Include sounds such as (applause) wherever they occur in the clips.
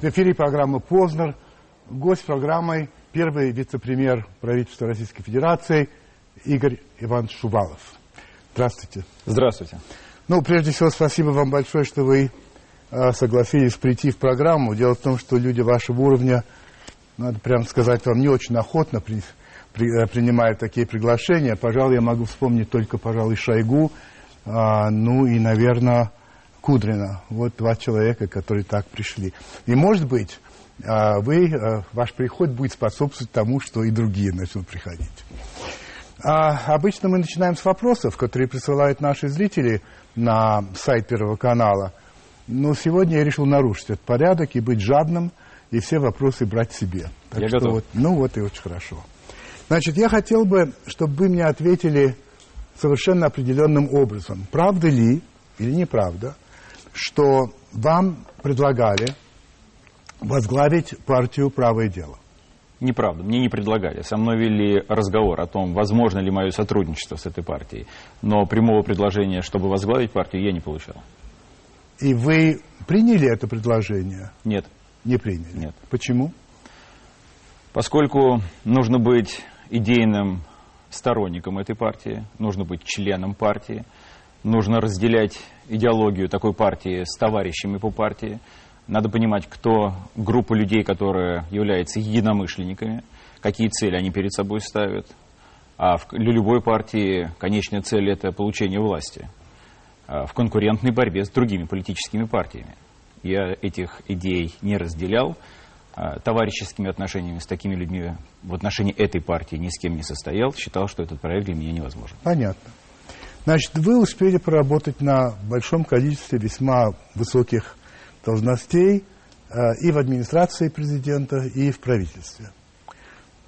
В эфире программы «Познер». Гость программы – первый вице-премьер правительства Российской Федерации Игорь Иванович Шувалов. Здравствуйте. Здравствуйте. Ну, прежде всего, спасибо вам большое, что вы э, согласились прийти в программу. Дело в том, что люди вашего уровня, надо прямо сказать вам, не очень охотно при, при, э, принимают такие приглашения. Пожалуй, я могу вспомнить только, пожалуй, Шойгу, э, ну и, наверное, Кудрина. Вот два человека, которые так пришли. И, может быть, э, вы, э, ваш приход будет способствовать тому, что и другие начнут приходить. А обычно мы начинаем с вопросов, которые присылают наши зрители на сайт Первого канала. Но сегодня я решил нарушить этот порядок и быть жадным, и все вопросы брать себе. Так я что готов. Вот, ну вот и очень хорошо. Значит, я хотел бы, чтобы вы мне ответили совершенно определенным образом. Правда ли или неправда, что вам предлагали возглавить партию «Правое дело»? Неправда, мне не предлагали. Со мной вели разговор о том, возможно ли мое сотрудничество с этой партией. Но прямого предложения, чтобы возглавить партию, я не получал. И вы приняли это предложение? Нет. Не приняли? Нет. Почему? Поскольку нужно быть идейным сторонником этой партии, нужно быть членом партии, нужно разделять идеологию такой партии с товарищами по партии, надо понимать, кто группа людей, которые являются единомышленниками, какие цели они перед собой ставят. А в, любой партии конечная цель – это получение власти а в конкурентной борьбе с другими политическими партиями. Я этих идей не разделял. А товарищескими отношениями с такими людьми в отношении этой партии ни с кем не состоял. Считал, что этот проект для меня невозможен. Понятно. Значит, вы успели поработать на большом количестве весьма высоких должностей э, и в администрации президента, и в правительстве.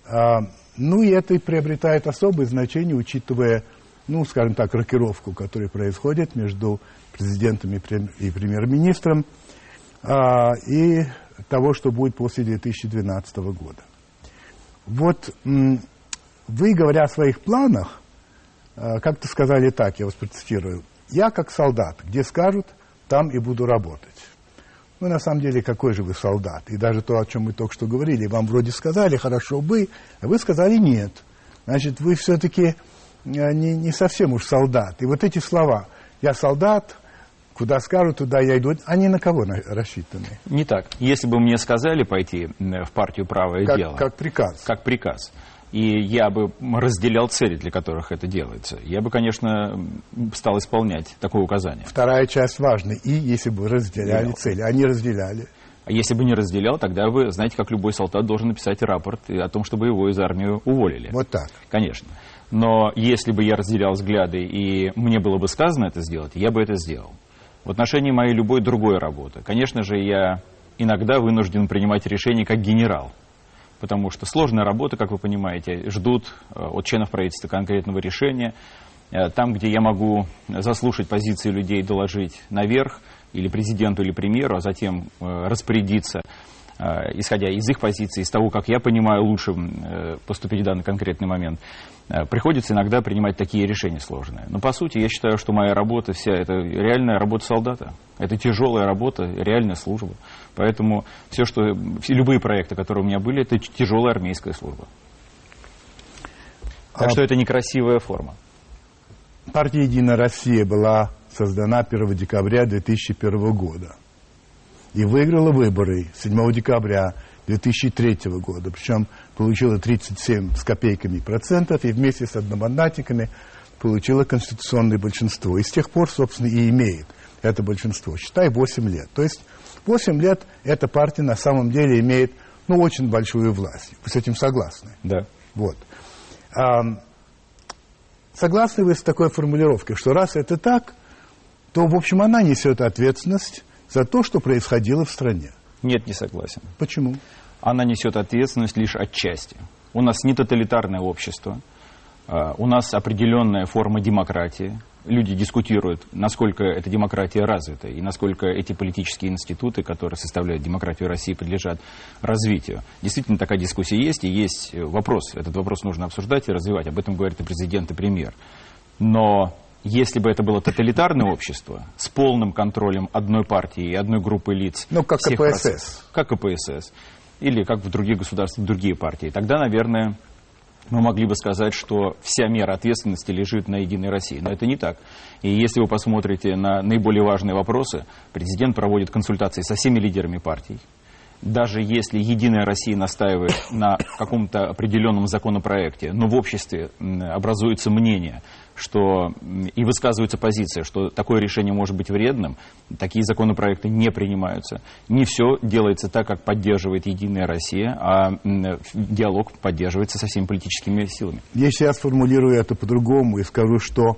А, ну и это приобретает особое значение, учитывая, ну, скажем так, рокировку, которая происходит между президентом и премьер-министром, а, и того, что будет после 2012 года. Вот вы, говоря о своих планах, э, как-то сказали так, я вас процитирую, «Я как солдат, где скажут, там и буду работать». Ну, на самом деле, какой же вы солдат? И даже то, о чем мы только что говорили, вам вроде сказали, хорошо бы, а вы сказали нет. Значит, вы все-таки э, не, не совсем уж солдат. И вот эти слова «я солдат», Куда скажут, туда я иду. Они на кого рассчитаны? Не так. Если бы мне сказали пойти в партию «Правое как, дело». Как приказ. Как приказ и я бы разделял цели, для которых это делается, я бы, конечно, стал исполнять такое указание. Вторая часть важна. И если бы разделяли Делал. цели. Они разделяли. А если бы не разделял, тогда вы, знаете, как любой солдат должен написать рапорт о том, чтобы его из армии уволили. Вот так. Конечно. Но если бы я разделял взгляды и мне было бы сказано это сделать, я бы это сделал. В отношении моей любой другой работы, конечно же, я иногда вынужден принимать решения как генерал потому что сложная работа, как вы понимаете, ждут э, от членов правительства конкретного решения. Э, там, где я могу заслушать позиции людей, доложить наверх, или президенту, или премьеру, а затем э, распорядиться исходя из их позиции, из того, как я понимаю, лучше поступить в данный конкретный момент, приходится иногда принимать такие решения сложные. Но по сути я считаю, что моя работа вся это реальная работа солдата. Это тяжелая работа, реальная служба. Поэтому все, что, все, любые проекты, которые у меня были, это тяжелая армейская служба. Так а... что это некрасивая форма. Партия «Единая Россия» была создана 1 декабря 2001 года и выиграла выборы 7 декабря 2003 года. Причем получила 37 с копейками процентов и вместе с одномандатниками получила конституционное большинство. И с тех пор, собственно, и имеет это большинство. Считай, 8 лет. То есть 8 лет эта партия на самом деле имеет ну, очень большую власть. Вы с этим согласны? Да. Вот. А, согласны вы с такой формулировкой, что раз это так, то, в общем, она несет ответственность за то, что происходило в стране. Нет, не согласен. Почему? Она несет ответственность лишь отчасти. У нас не тоталитарное общество, а, у нас определенная форма демократии. Люди дискутируют, насколько эта демократия развита и насколько эти политические институты, которые составляют демократию России, подлежат развитию. Действительно, такая дискуссия есть, и есть вопрос. Этот вопрос нужно обсуждать и развивать. Об этом говорит и президент, и премьер. Но если бы это было тоталитарное общество с полным контролем одной партии и одной группы лиц. Ну, как КПСС. Как КПСС. Или как в других государствах, другие партии. Тогда, наверное, мы могли бы сказать, что вся мера ответственности лежит на Единой России. Но это не так. И если вы посмотрите на наиболее важные вопросы, президент проводит консультации со всеми лидерами партий. Даже если Единая Россия настаивает на каком-то определенном законопроекте, но в обществе образуется мнение, что и высказывается позиция, что такое решение может быть вредным, такие законопроекты не принимаются. Не все делается так, как поддерживает Единая Россия, а диалог поддерживается со всеми политическими силами. Я сформулирую это по-другому и скажу, что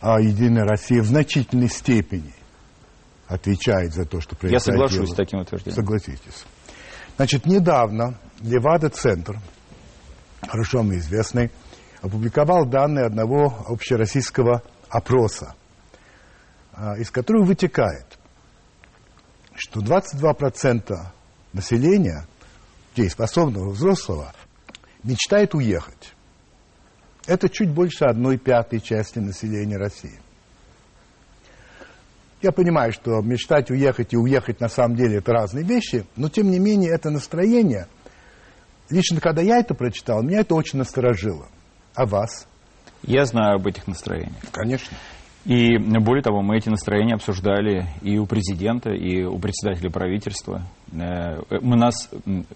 а, Единая Россия в значительной степени отвечает за то, что Я происходило. соглашусь с таким утверждением. Согласитесь. Значит, недавно Левада-центр, хорошо мне известный, опубликовал данные одного общероссийского опроса, а, из которого вытекает, что 22% населения, дееспособного взрослого, мечтает уехать. Это чуть больше одной пятой части населения России. Я понимаю, что мечтать уехать и уехать на самом деле это разные вещи, но тем не менее это настроение, лично когда я это прочитал, меня это очень насторожило. А вас? Я знаю об этих настроениях. Конечно. И более того, мы эти настроения обсуждали и у президента, и у председателя правительства. Э, Мы нас,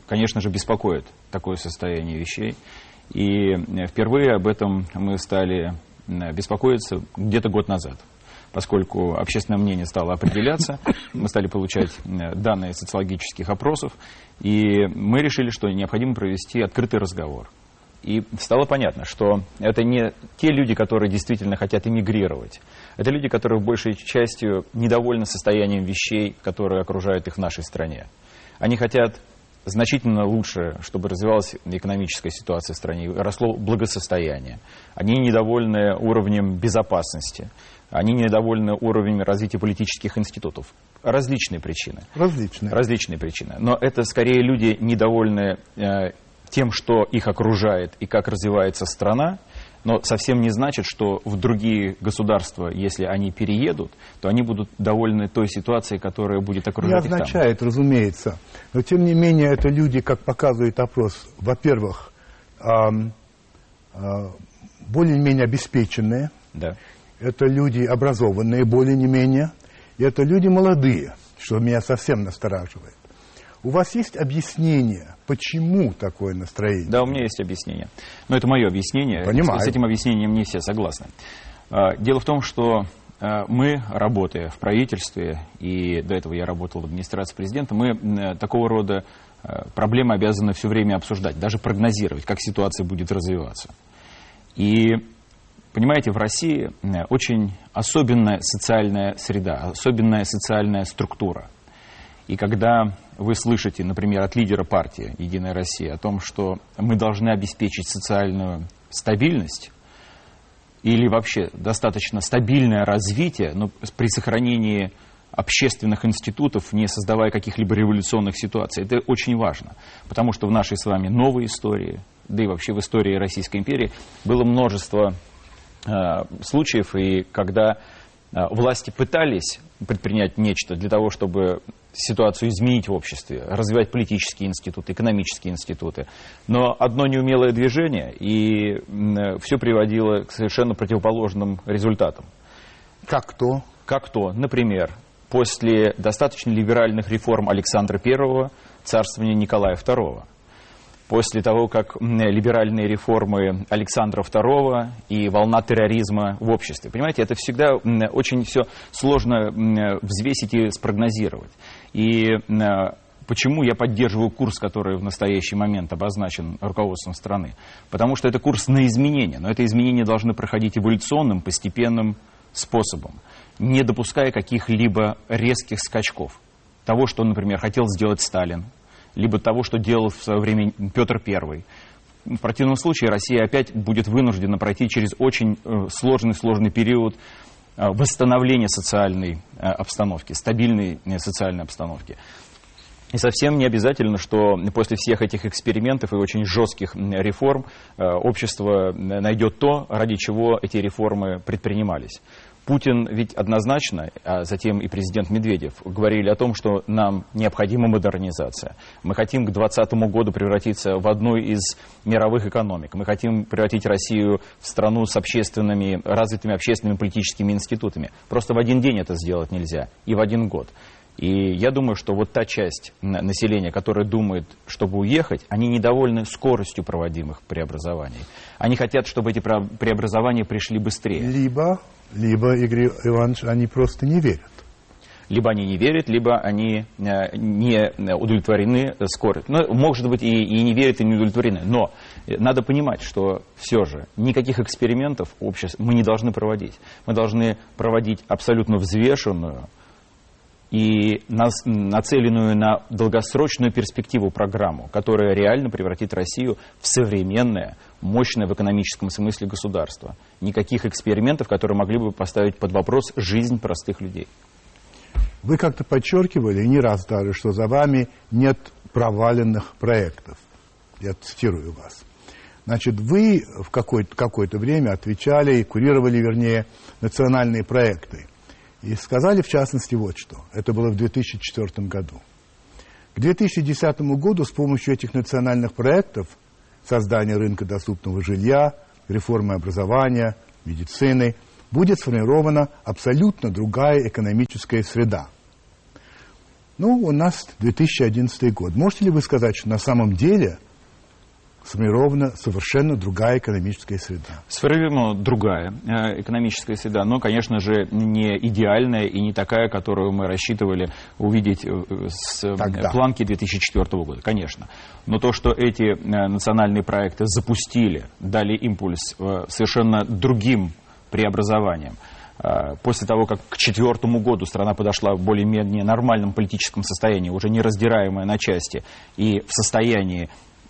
конечно же, беспокоит такое состояние вещей. И э, впервые об этом мы стали беспокоиться где-то год назад. Поскольку общественное мнение стало определяться, мы стали получать э, данные социологических опросов, и мы решили, что необходимо провести открытый разговор. И стало понятно, что это не те люди, которые действительно хотят эмигрировать. Это люди, которые в большей частью недовольны состоянием вещей, которые окружают их в нашей стране. Они хотят значительно лучше, чтобы развивалась экономическая ситуация в стране, росло благосостояние. Они недовольны уровнем безопасности. Они недовольны уровнем развития политических институтов. Различные причины. Различные. Различные причины. Но это скорее люди недовольны э, тем, что их окружает и как развивается страна, но совсем не значит, что в другие государства, если они переедут, то они будут довольны той ситуацией, которая будет Не окружать их там. означает, разумеется. Но тем не менее, это люди, как показывает опрос, во-первых, ам, а, более-менее обеспеченные, Да. Это люди образованные более-менее, и это люди молодые, что меня совсем настораживает. У вас есть объяснение, почему такое настроение? Да, у меня есть объяснение. Но это мое объяснение. Понимаю. С этим объяснением не все согласны. А, Дело в том, что а, мы, работая в правительстве, и до этого я работал в администрации президента, мы м, такого рода а, проблемы обязаны все время обсуждать, даже прогнозировать, как ситуация будет развиваться. И, понимаете, в России очень особенная социальная среда, особенная социальная структура. И когда вы слышите, например, от лидера партии «Единая Россия» о том, что мы должны обеспечить социальную стабильность или вообще достаточно стабильное развитие, но при сохранении общественных институтов, не создавая каких-либо революционных ситуаций. Это очень важно, потому что в нашей с вами новой истории, да и вообще в истории Российской империи, было множество случаев, и когда э, власти пытались предпринять нечто для того, чтобы ситуацию изменить в обществе, развивать политические институты, экономические институты. Но одно неумелое движение, и все приводило к совершенно противоположным результатам. Как то? Как то, например, после достаточно либеральных реформ Александра I, царствования Николая II, после того, как либеральные реформы Александра II и волна терроризма в обществе. Понимаете, это всегда очень все сложно взвесить и спрогнозировать. И почему я поддерживаю курс, который в настоящий момент обозначен руководством страны? Потому что это курс на изменения, но это изменения должны проходить эволюционным, постепенным способом, не допуская каких-либо резких скачков. Того, что, например, хотел сделать Сталин, либо того, что делал в свое время Петр I. В противном случае Россия опять будет вынуждена пройти через очень э, сложный, сложный период э, восстановления социальной э, обстановки, стабильной э, социальной обстановки. И совсем не обязательно, что после всех этих экспериментов и очень жестких реформ э, общество найдет то, ради чего эти реформы предпринимались. Путин ведь однозначно, а затем и президент Медведев, говорили о том, что нам необходима модернизация. Мы хотим к 2020 году превратиться в одну из мировых экономик. Мы хотим превратить Россию в страну с общественными, развитыми общественными политическими институтами. Просто в один день это сделать нельзя и в один год. И я думаю, что вот та часть населения, которая думает, чтобы уехать, они недовольны скоростью проводимых преобразований. Они хотят, чтобы эти преобразования пришли быстрее. Либо, либо Игорь Иванович, они просто не верят. Либо они не верят, либо они э, не удовлетворены скоростью. Ну, может быть, и, и не верят, и не удовлетворены. Но надо понимать, что все же никаких экспериментов обществ мы не должны проводить. Мы должны проводить абсолютно взвешенную, и нацеленную на долгосрочную перспективу программу, которая реально превратит Россию в современное, мощное в экономическом смысле государство. Никаких экспериментов, которые могли бы поставить под вопрос жизнь простых людей. Вы как-то подчеркивали, и не раз даже, что за вами нет проваленных проектов. Я цитирую вас. Значит, вы в какое-то какое время отвечали и курировали, вернее, национальные проекты. И сказали, в частности, вот что. Это было в 2004 году. К 2010 году с помощью этих национальных проектов создания рынка доступного жилья, реформы образования, медицины будет сформирована абсолютно другая экономическая среда. Ну, у нас 2011 год. Можете ли вы сказать, что на самом деле сформирована совершенно другая экономическая среда. Сформирована другая э, экономическая среда, но, конечно же, не идеальная и не такая, которую мы рассчитывали увидеть э, с э, Тогда. планки 2004 года, конечно. Но то, что эти национальные проекты запустили, дали импульс совершенно другим преобразованиям, после того, как к четвертому году страна подошла в более-менее нормальном политическом состоянии, уже не раздираемая на части, и в состоянии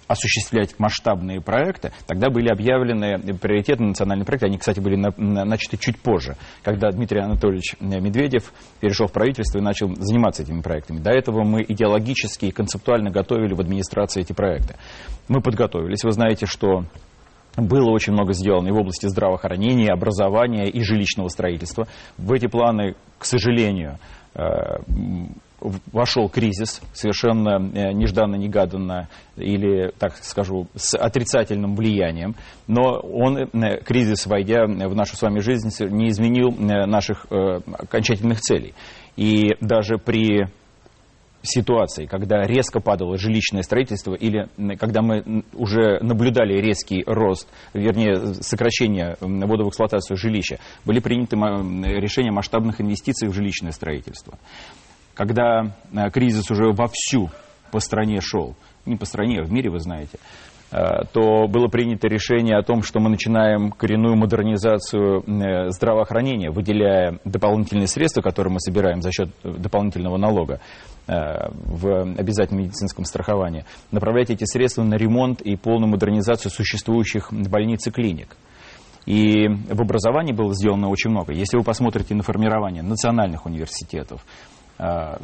осуществлять масштабные проекты, тогда были объявлены приоритетные национальные проекты. Они, кстати, были на, на, начаты чуть позже, когда Дмитрий Анатольевич Медведев перешел в правительство и начал заниматься этими проектами. До этого мы идеологически и концептуально готовили в администрации эти проекты. Мы подготовились. Вы знаете, что было очень много сделано и в области здравоохранения, образования и жилищного строительства. В эти планы, к сожалению, э, вошел кризис совершенно э, нежданно-негаданно или, так скажу, с отрицательным влиянием. Но он, э, кризис, войдя в нашу с вами жизнь, не изменил э, наших окончательных целей. И даже при ситуации, когда резко падало жилищное строительство, или когда мы уже наблюдали резкий рост, вернее, сокращение ввода в эксплуатацию жилища, были приняты решения масштабных инвестиций в жилищное строительство когда э, кризис уже вовсю по стране шел, не по стране, а в мире, вы знаете, э, то было принято решение о том, что мы начинаем коренную модернизацию э, здравоохранения, выделяя дополнительные средства, которые мы собираем за счет дополнительного налога в обязательном медицинском страховании, направлять эти средства на ремонт и полную модернизацию существующих больниц и клиник. И в образовании было сделано очень много. Если вы посмотрите на формирование национальных университетов,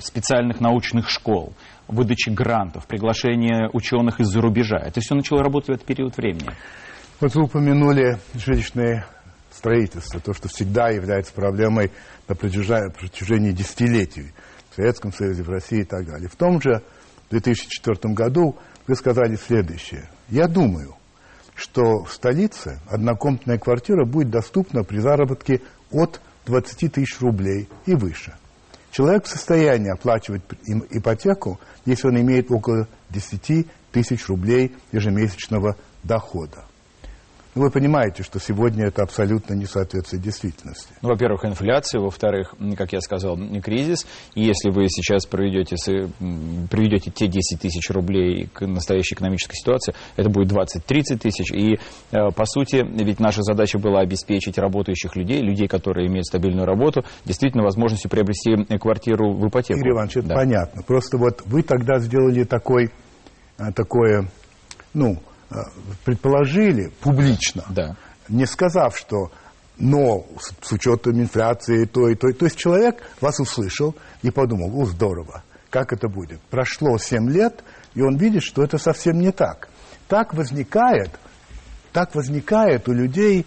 специальных научных школ, выдачи грантов, приглашение ученых из-за рубежа. Это все начало работать в этот период времени. Вот вы упомянули жилищное строительство, то, что всегда является проблемой на протяжении, протяжении десятилетий в Советском Союзе, в России и так далее. В том же 2004 году вы сказали следующее. Я думаю, что в столице однокомнатная квартира будет доступна при заработке от 20 тысяч рублей и выше – Человек в состоянии оплачивать ипотеку, если он имеет около 10 тысяч рублей ежемесячного дохода. Ну, вы понимаете, что сегодня это абсолютно не соответствует действительности. Ну, во-первых, инфляция, во-вторых, как я сказал, кризис. И если вы сейчас проведете, приведете те 10 тысяч рублей к настоящей экономической ситуации, это будет 20-30 тысяч. И, э, по сути, ведь наша задача была обеспечить работающих людей, людей, которые имеют стабильную работу, действительно возможностью приобрести квартиру в ипотеку. Игорь Иванович, это да. понятно. Просто вот вы тогда сделали такой, э, такое, ну, Э, предположили публично, да. не сказав, что но с, с учетом инфляции то и то. То есть человек вас услышал и подумал, о, здорово, как это будет. Прошло 7 лет, и он видит, что это совсем не так. Так возникает, так возникает у людей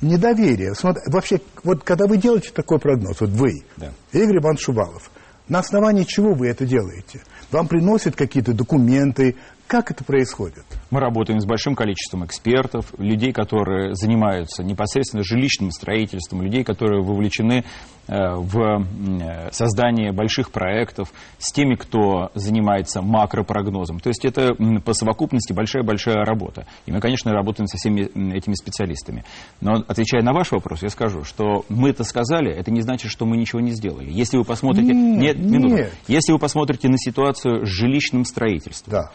недоверие. Смотри, вообще, вот когда вы делаете такой прогноз, вот вы, да. Игорь Иван Шувалов, на основании чего вы это делаете? Вам приносят какие-то документы, как это происходит? Мы работаем с большим количеством экспертов, людей, которые занимаются непосредственно жилищным строительством, людей, которые вовлечены э, в э, создание больших проектов, с теми, кто занимается макропрогнозом. То есть это по совокупности большая-большая работа. И мы, конечно, работаем со всеми этими специалистами. Но отвечая на ваш вопрос, я скажу, что мы это сказали, это не значит, что мы ничего не сделали. Если вы посмотрите... Нет, нет, минуту. Если вы посмотрите на ситуацию с жилищным строительством, да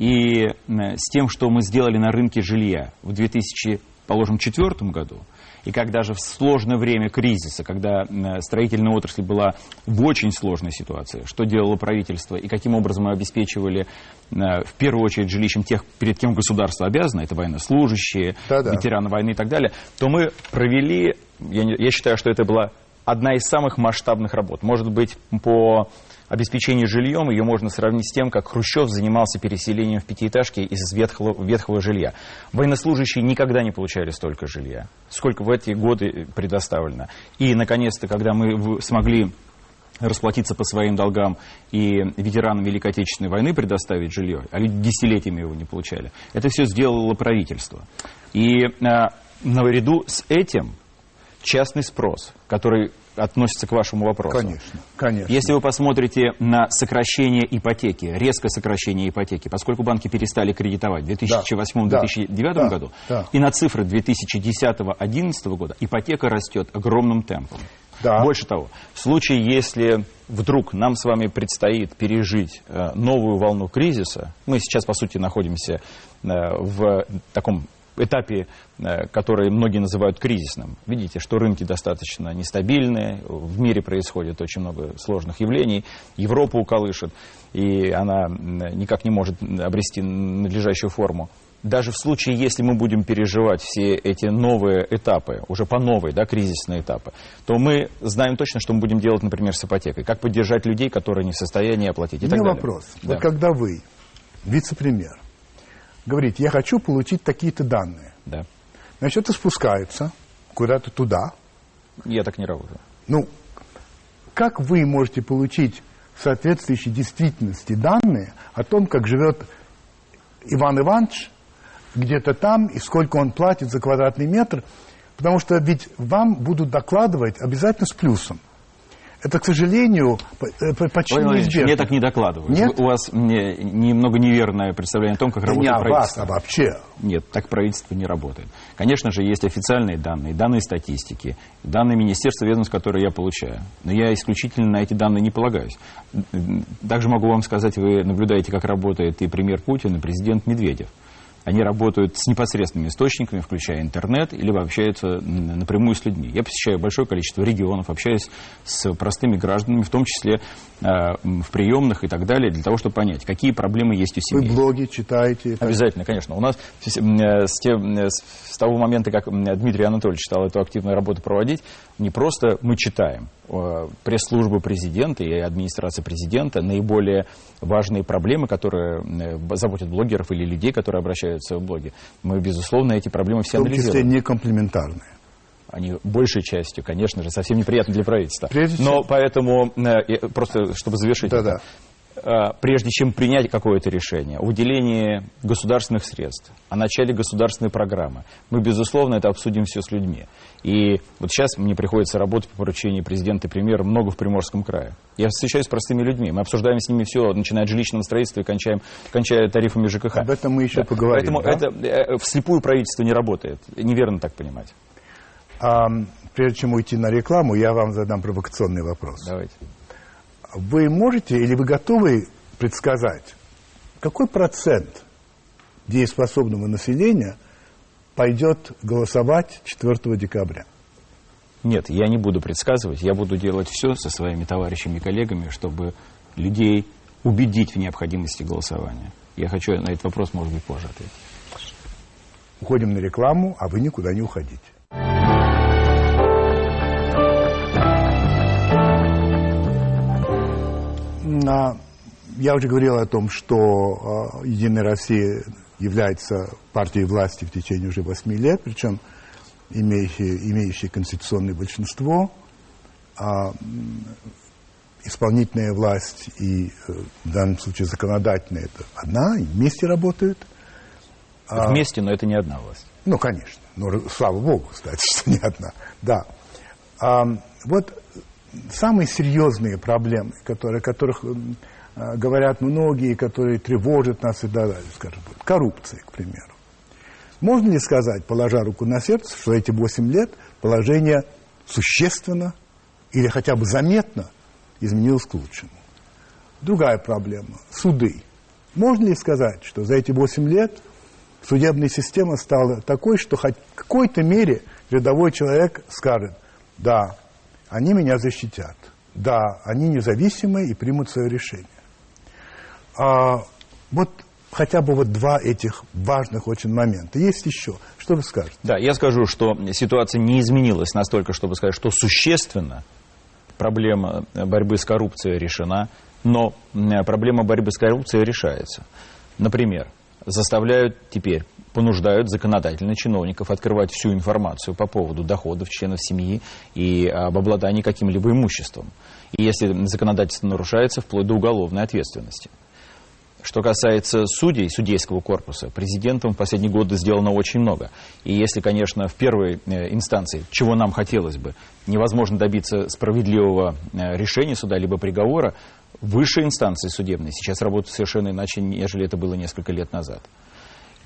и с тем, что мы сделали на рынке жилья в 2004 году, и когда же в сложное время кризиса, когда строительная отрасль была в очень сложной ситуации, что делало правительство и каким образом мы обеспечивали в первую очередь жилищем тех, перед кем государство обязано, это военнослужащие, Да-да. ветераны войны и так далее, то мы провели, я, я считаю, что это была одна из самых масштабных работ. Может быть, по обеспечению жильем ее можно сравнить с тем, как Хрущев занимался переселением в пятиэтажки из ветхого, ветхого жилья. Военнослужащие никогда не получали столько жилья, сколько в эти годы предоставлено. И, наконец-то, когда мы смогли расплатиться по своим долгам и ветеранам Великой Отечественной войны предоставить жилье, а люди десятилетиями его не получали. Это все сделало правительство. И а, наряду с этим частный спрос, который относится к вашему вопросу. Конечно, конечно. Если вы посмотрите на сокращение ипотеки, резкое сокращение ипотеки, поскольку банки перестали кредитовать в 2008-2009 да, году, да. и на цифры 2010-2011 года, ипотека растет огромным темпом. Да. Больше того, в случае, если вдруг нам с вами предстоит пережить э, новую волну кризиса, мы сейчас, по сути, находимся э, в таком этапе, э, который многие называют кризисным. Видите, что рынки достаточно нестабильные, в мире происходит очень много сложных явлений, Европа уколышет, и она никак не может обрести надлежащую форму. Даже в случае, если мы будем переживать все эти новые этапы, уже по новой, да, кризисные этапы, то мы знаем точно, что мы будем делать, например, с ипотекой. Как поддержать людей, которые не в состоянии оплатить и У меня вопрос. Да. Вот когда вы, вице-премьер, говорит, я хочу получить такие-то данные. Да. Значит, это спускается куда-то туда. Я так не работаю. Ну, как вы можете получить соответствующие действительности данные о том, как живет Иван Иванович где-то там и сколько он платит за квадратный метр, потому что ведь вам будут докладывать обязательно с плюсом. Это, к сожалению, э, почти Ой, неизбежно. Мне так не докладывают. Нет? У вас мне, немного неверное представление о том, как да работает не правительство. Вас, а вообще. Нет, так правительство не работает. Конечно же, есть официальные данные, данные статистики, данные Министерства ведомств, которые я получаю. Но я исключительно на эти данные не полагаюсь. Также могу вам сказать, вы наблюдаете, как работает и премьер Путин, и президент Медведев. Они работают с непосредственными источниками, включая интернет, или общаются напрямую с людьми. Я посещаю большое количество регионов, общаюсь с простыми гражданами, в том числе э, в приемных и так далее, для того, чтобы понять, какие проблемы есть у семьи. Вы блоги читаете? Обязательно, конечно. У нас с, с, с того момента, как Дмитрий Анатольевич стал эту активную работу проводить, не просто мы читаем, Э, пресс-службы президента и администрации президента наиболее важные проблемы, которые э, заботят блогеров или людей, которые обращаются в блоги. Мы, безусловно, эти проблемы все анализируем. В том числе не комплементарные. Они большей частью, конечно же, совсем неприятны для правительства. Прежде Но чем... поэтому, э, просто чтобы завершить да, да. Э, прежде чем принять какое-то решение, о выделении государственных средств, о начале государственной программы, мы, безусловно, это обсудим все с людьми. И вот сейчас мне приходится работать по поручению президента и премьера много в Приморском крае. Я встречаюсь с простыми людьми, мы обсуждаем с ними все, начиная от жилищного строительства и кончаем, кончая тарифами ЖКХ. Об этом мы еще да. поговорим. Поэтому да? это э, вслепую правительство не работает. Неверно так понимать. А, прежде чем уйти на рекламу, я вам задам провокационный вопрос. Давайте. Вы можете или вы готовы предсказать, какой процент дееспособного населения пойдет голосовать 4 декабря? Нет, я не буду предсказывать. Я буду делать все со своими товарищами и коллегами, чтобы людей убедить в необходимости голосования. Я хочу на этот вопрос, может быть, позже ответить. Уходим на рекламу, а вы никуда не уходите. Я уже говорил о том, что э, Единая Россия является партией власти в течение уже восьми лет, причем имеющей, имеющей конституционное большинство. А, исполнительная власть и э, в данном случае законодательная это одна, и вместе работают. А, вместе, но это не одна власть. Ну, конечно. Но слава богу, кстати, (laughs) что не одна. Да. А, вот самые серьезные проблемы, которые, которых а, говорят многие, которые тревожат нас и так далее, скажем, коррупция, к примеру. Можно ли сказать, положа руку на сердце, что эти 8 лет положение существенно или хотя бы заметно изменилось к лучшему? Другая проблема – суды. Можно ли сказать, что за эти 8 лет судебная система стала такой, что хоть в какой-то мере рядовой человек скажет, да, они меня защитят, да, они независимые и примут свое решение. А, вот хотя бы вот два этих важных очень момента. Есть еще. Что вы скажете? Да, я скажу, что ситуация не изменилась настолько, чтобы сказать, что существенно проблема борьбы с коррупцией решена, но проблема борьбы с коррупцией решается. Например, заставляют теперь, понуждают законодательно чиновников открывать всю информацию по поводу доходов членов семьи и об обладании каким-либо имуществом. И если законодательство нарушается, вплоть до уголовной ответственности. Что касается судей, судейского корпуса, президентом в последние годы сделано очень много. И если, конечно, в первой э, инстанции, чего нам хотелось бы, невозможно добиться справедливого э, решения суда либо приговора, высшие инстанции судебные сейчас работают совершенно иначе, нежели это было несколько лет назад.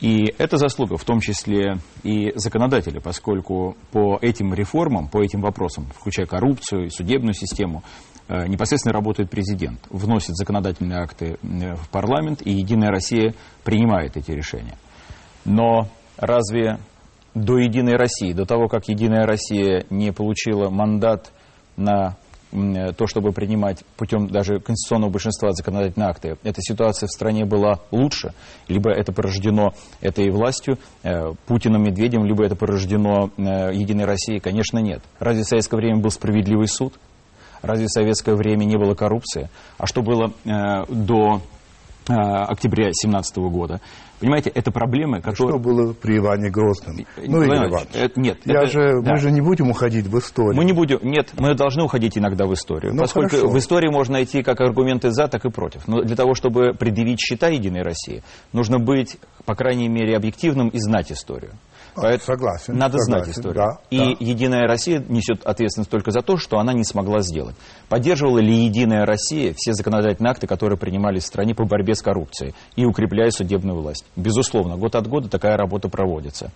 И это заслуга в том числе и законодателя, поскольку по этим реформам, по этим вопросам, включая коррупцию и судебную систему, Э, непосредственно работает президент, вносит законодательные акты э, в парламент, и «Единая Россия» принимает эти решения. Но разве до «Единой России», до того, как «Единая Россия» не получила мандат на то, чтобы принимать путем даже конституционного большинства законодательные акты, эта ситуация в стране была лучше, либо это порождено этой властью, Путиным, Медведем, либо это порождено Единой Россией, конечно, нет. Разве в советское время был справедливый суд? Разве в советское время не было коррупции? А что было э, до э, октября 2017 года? Понимаете, это проблемы, которые... Что было при Иване Грозном? Ну, Игорь Иванович, это, нет. Я это, же, да. Мы же не будем уходить в историю. Мы не будем, нет, мы должны уходить иногда в историю. Ну, поскольку хорошо. в истории можно найти как аргументы за, так и против. Но для того, чтобы предъявить счета Единой России, нужно быть, по крайней мере, объективным и знать историю. Поэтому согласен. Надо согласен, знать историю. Да, и да. Единая Россия несет ответственность только за то, что она не смогла сделать. Поддерживала ли Единая Россия все законодательные акты, которые принимались в стране по борьбе с коррупцией и укрепляя судебную власть? Безусловно, год от года такая работа проводится.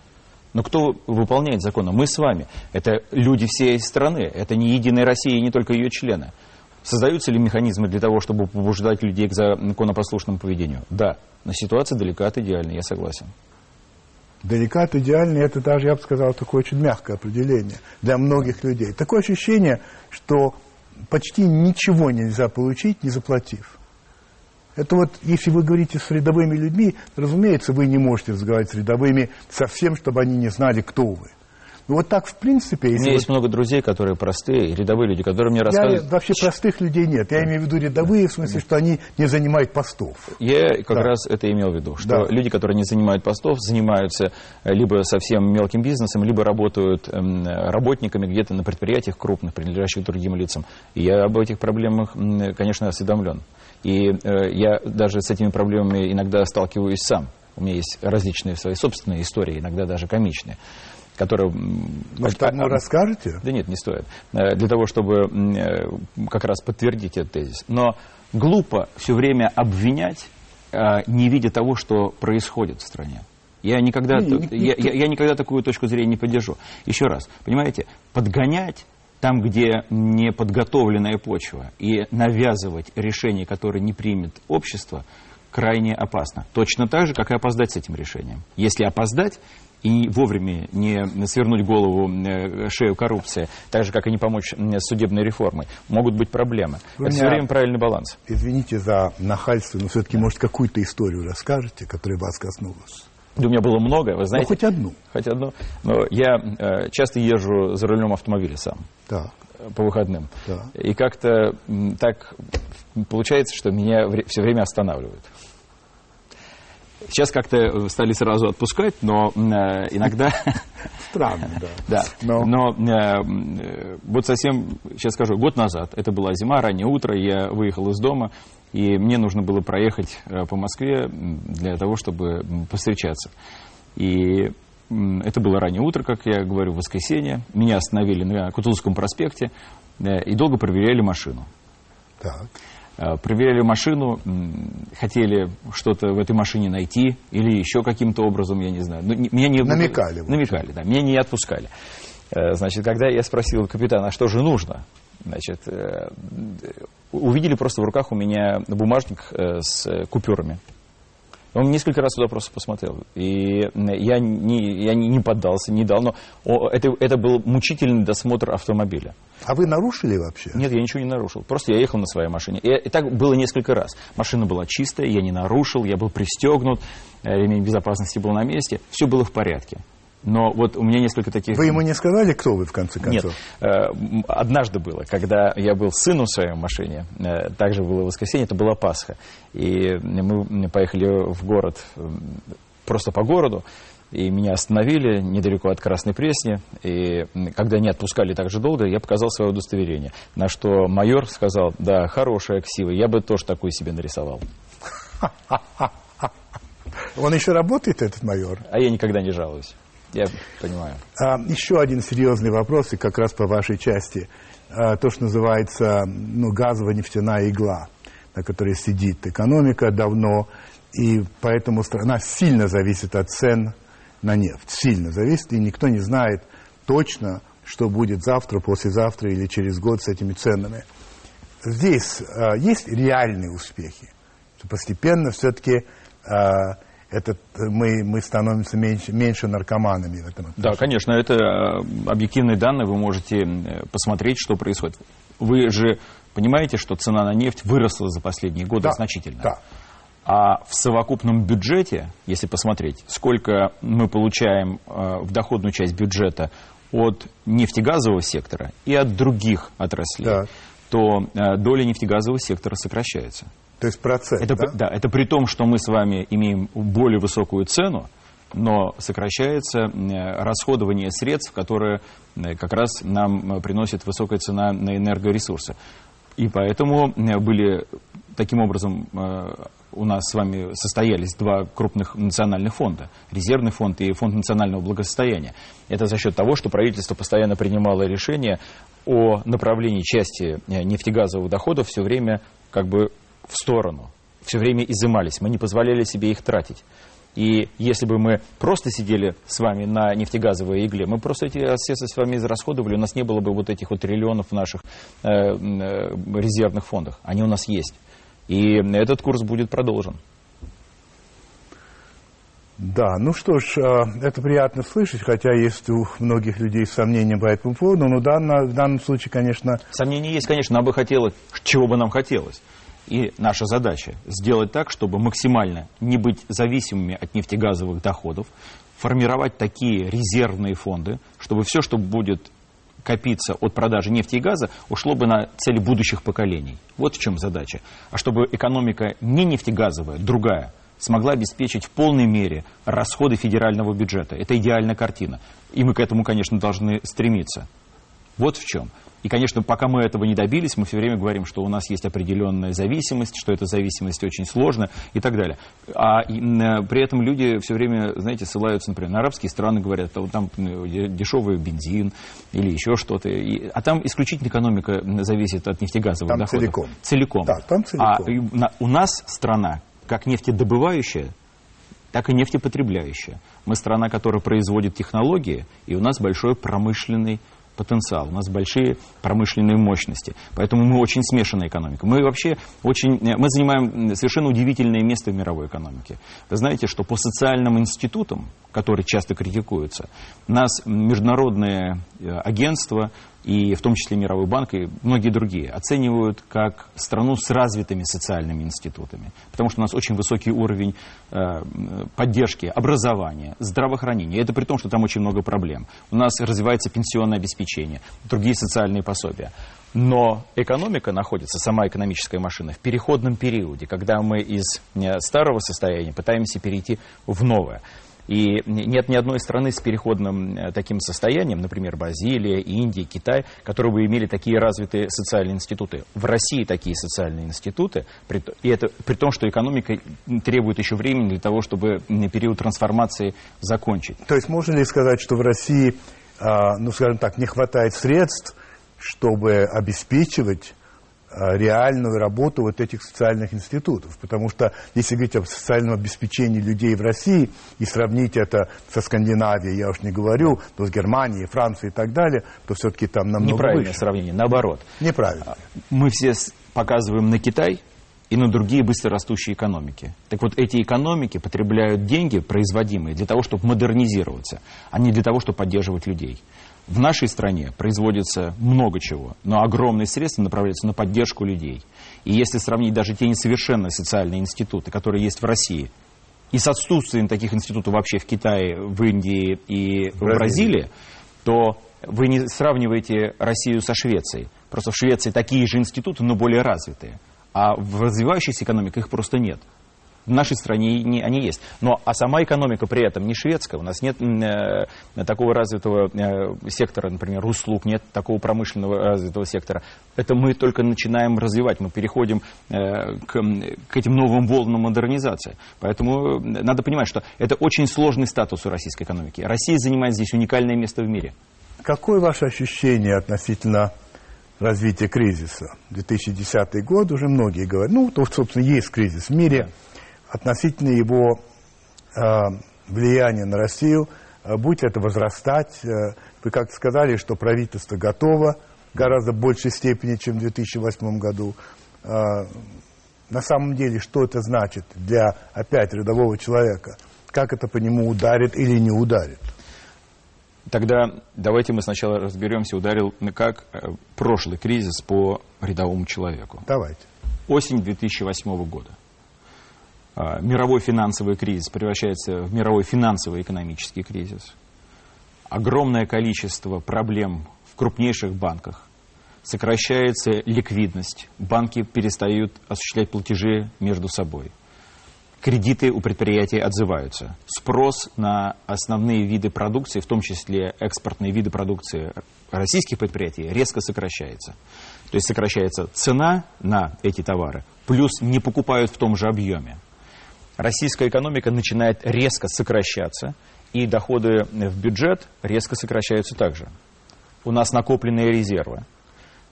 Но кто выполняет законы? Мы с вами. Это люди всей страны. Это не Единая Россия и не только ее члены. Создаются ли механизмы для того, чтобы побуждать людей к законопослушному поведению? Да. Но ситуация далека от идеальной, я согласен далека от идеальной, это даже, я бы сказал, такое очень мягкое определение для многих людей. Такое ощущение, что почти ничего нельзя получить, не заплатив. Это вот, если вы говорите с рядовыми людьми, разумеется, вы не можете разговаривать с рядовыми совсем, чтобы они не знали, кто вы. Ну, вот так, в принципе... У меня вот... есть много друзей, которые простые, рядовые люди, которые мне рассказывают... Я, вообще простых людей нет. Я имею в виду рядовые, в смысле, что они не занимают постов. Я как да. раз это имел в виду, что да. люди, которые не занимают постов, занимаются э, либо совсем мелким бизнесом, либо работают эм, работниками где-то на предприятиях крупных, принадлежащих другим лицам. И я об этих проблемах, конечно, осведомлен. И э, я даже с этими проблемами иногда сталкиваюсь сам. У меня есть различные свои собственные истории, иногда даже комичные которая... Может, одну а, расскажете? Да нет, не стоит. Э, для того, чтобы э, как раз подтвердить этот тезис. Но глупо все время обвинять, э, не видя того, что происходит в стране. Я никогда, не, не, я, я, я никогда такую точку зрения не поддержу. Еще раз, понимаете, подгонять там, где неподготовленная почва, и навязывать решение, которое не примет общество, крайне опасно. Точно так же, как и опоздать с этим решением. Если опоздать, и вовремя не свернуть голову, э, шею коррупции, так же, как и не помочь с судебной реформой, могут быть проблемы. Вы Это все время правильный баланс. Извините за нахальство, но все-таки, может, какую-то историю расскажете, которая вас коснулась? Да у меня было много, вы знаете. Ну, хоть одну. Хоть одну. Но я э, часто езжу за рулем автомобиля сам. Так. по выходным. Да. И как-то так получается, что меня все время останавливают. Сейчас как-то э, стали сразу отпускать, но э, иногда... (laughs) Странно, да. Да, Но- но э, вот совсем, сейчас скажу, год назад, это была зима, раннее утро, я выехал из дома, и мне нужно было проехать э, по Москве для того, чтобы повстречаться. И это было раннее утро, как я говорю, в воскресенье. Меня остановили на Кутузовском проспекте э, и долго проверяли машину. Так. Э, Проверяли машину, хотели что-то в этой машине найти или еще каким-то образом, я не знаю. Ну, не- меня не Намекали. Намекали, да. Меня не отпускали. Э, Значит, когда я спросил капитана, а что же нужно? Значит, э, увидели просто в руках у меня бумажник с купюрами. Он несколько раз туда просто посмотрел. И я не, я не, поддался, не дал. Но это, это был мучительный досмотр автомобиля. А вы нарушили вообще? Нет, я ничего не нарушил. Просто я ехал на своей машине. И, и так было несколько раз. Машина была чистая, я не нарушил, я был пристегнут, э, ремень безопасности был на месте. Все было в порядке. Но вот у меня несколько таких... Вы ему не сказали, кто вы в конце Нет, концов? э, м, однажды было, когда я был сыном в своей машине, э, также было воскресенье, это была Пасха, и мы поехали в город, просто по городу, и меня остановили недалеко от Красной Пресни, и когда не отпускали так же долго, я показал свое удостоверение, на что майор сказал, да, хорошая ксива, я бы тоже такую себе нарисовал. (laughs) Он еще работает, этот майор? А я никогда не жалуюсь, я понимаю. А, еще один серьезный вопрос, и как раз по вашей части. А, то, что называется ну, газово-нефтяная игла, на которой сидит экономика давно, и поэтому страна сильно зависит от цен на нефть. Сильно зависит, и никто не знает точно, что будет завтра, послезавтра или через год с этими ценами. Здесь а, есть реальные успехи. Постепенно все-таки этот, мы, мы становимся меньше, меньше наркоманами в этом отношении. Да, конечно, это э, объективные данные, вы можете э, посмотреть, что происходит. Вы же понимаете, что цена на нефть выросла за последние годы Да, значительно. да. А в совокупном бюджете, если посмотреть, сколько мы получаем э, в доходную часть бюджета от нефтегазового сектора и от других отраслей, Да. То э, доля нефтегазового сектора сокращается. То есть процент, Это, да? да, это при том, что мы с вами имеем более высокую цену, но сокращается э, расходование средств, которые э, как раз нам приносит высокая цена на энергоресурсы. И поэтому были таким образом у нас с вами состоялись два крупных национальных фонда. Резервный фонд и фонд национального благосостояния. Это за счет того, что правительство постоянно принимало решение о направлении части э, нефтегазовых доходов все время как бы в сторону. Все время изымались. Мы не позволяли себе их тратить. И если бы мы просто сидели с вами на нефтегазовой игле, мы просто эти средства с вами израсходовали, у нас не было бы вот этих вот триллионов в наших э, э, резервных фондах. Они у нас есть. И этот курс будет продолжен. Да, ну что ж, а, это приятно слышать, хотя есть у многих людей сомнения по этому поводу, но данно- в данном случае, конечно, Сомнения есть, конечно, нам бы хотелось, чего бы нам хотелось. И наша задача сделать так, чтобы максимально не быть зависимыми от нефтегазовых доходов, формировать такие резервные фонды, чтобы все, что будет копиться от продажи нефти и газа, ушло бы на цели будущих поколений. Вот в чем задача. А чтобы экономика не нефтегазовая, другая, смогла обеспечить в полной мере расходы федерального бюджета. Это идеальная картина. И мы к этому, конечно, должны стремиться. Вот в чем. И, конечно, пока мы этого не добились, мы все время говорим, что у нас есть определенная зависимость, что эта зависимость очень сложна и так далее. А м, при этом люди все время, знаете, ссылаются, например, на арабские страны, говорят, а вот там де- дешевый бензин или еще что-то. А там исключительно экономика зависит от нефтегазовых Там доходов. целиком. Целиком. Да, там целиком. А и на- у нас страна, как нефтедобывающая, так и нефтепотребляющая. Мы страна, которая производит технологии, и у нас большой промышленный потенциал, у нас большие промышленные мощности. Поэтому мы очень смешанная экономика. Мы вообще очень, э, мы занимаем совершенно удивительное место в мировой экономике. Вы знаете, что по социальным институтам, которые часто критикуются, нас международные э, агентства и в том числе Мировой банк и многие другие, оценивают как страну с развитыми социальными институтами. Потому что у нас очень высокий уровень э, поддержки, образования, здравоохранения. Это при том, что там очень много проблем. У нас развивается пенсионное обеспечение, другие социальные пособия. Но экономика находится, сама экономическая машина, в переходном периоде, когда мы из э, старого состояния пытаемся перейти в новое. И нет ни одной страны с переходным э, таким состоянием, например, Бразилия, Индия, Китай, которые бы имели такие развитые социальные институты. В России такие социальные институты, и это при том, что экономика требует еще времени для того, чтобы период трансформации закончить. То есть можно ли сказать, что в России, а, ну, скажем так, не хватает средств, чтобы обеспечивать реальную работу вот этих социальных институтов. Потому что если говорить о социальном обеспечении людей в России и сравнить это со Скандинавией, я уж не говорю, то с Германией, Францией и так далее, то все-таки там намного Неправильное выше. сравнение, наоборот. Неправильно. Мы все показываем на Китай и на другие быстрорастущие экономики. Так вот, эти экономики потребляют деньги, производимые, для того, чтобы модернизироваться, а не для того, чтобы поддерживать людей. В нашей стране производится много чего, но огромные средства направляются на поддержку людей. И если сравнить даже те несовершенные социальные институты, которые есть в России, и с отсутствием таких институтов вообще в Китае, в Индии и в Бразилии, то вы не сравниваете Россию со Швецией. Просто в Швеции такие же институты, но более развитые. А в развивающихся экономиках их просто нет в нашей стране не, они есть. Но, а сама экономика при этом не шведская. У нас нет э, такого развитого э, сектора, например, услуг, нет такого промышленного развитого сектора. Это мы только начинаем развивать. Мы переходим э, к, к этим новым волнам модернизации. Поэтому надо понимать, что это очень сложный статус у российской экономики. Россия занимает здесь уникальное место в мире. Какое ваше ощущение относительно развития кризиса? 2010 год уже многие говорят, ну, то, собственно, есть кризис в мире относительно его э, влияния на Россию, э, будет это возрастать. Э, вы как-то сказали, что правительство готово в гораздо большей степени, чем в 2008 году. Э, на самом деле, что это значит для, опять, рядового человека? Как это по нему ударит или не ударит? Тогда давайте мы сначала разберемся, ударил как э, прошлый кризис по рядовому человеку. Давайте. Осень 2008 года. А, мировой финансовый кризис превращается в мировой финансовый экономический кризис. Огромное количество проблем в крупнейших банках. Сокращается ликвидность. Банки перестают осуществлять платежи между собой. Кредиты у предприятий отзываются. Спрос на основные виды продукции, в том числе экспортные виды продукции российских предприятий, резко сокращается. То есть сокращается цена на эти товары, плюс не покупают в том же объеме российская экономика начинает резко сокращаться, и доходы в бюджет резко сокращаются также. У нас накопленные резервы.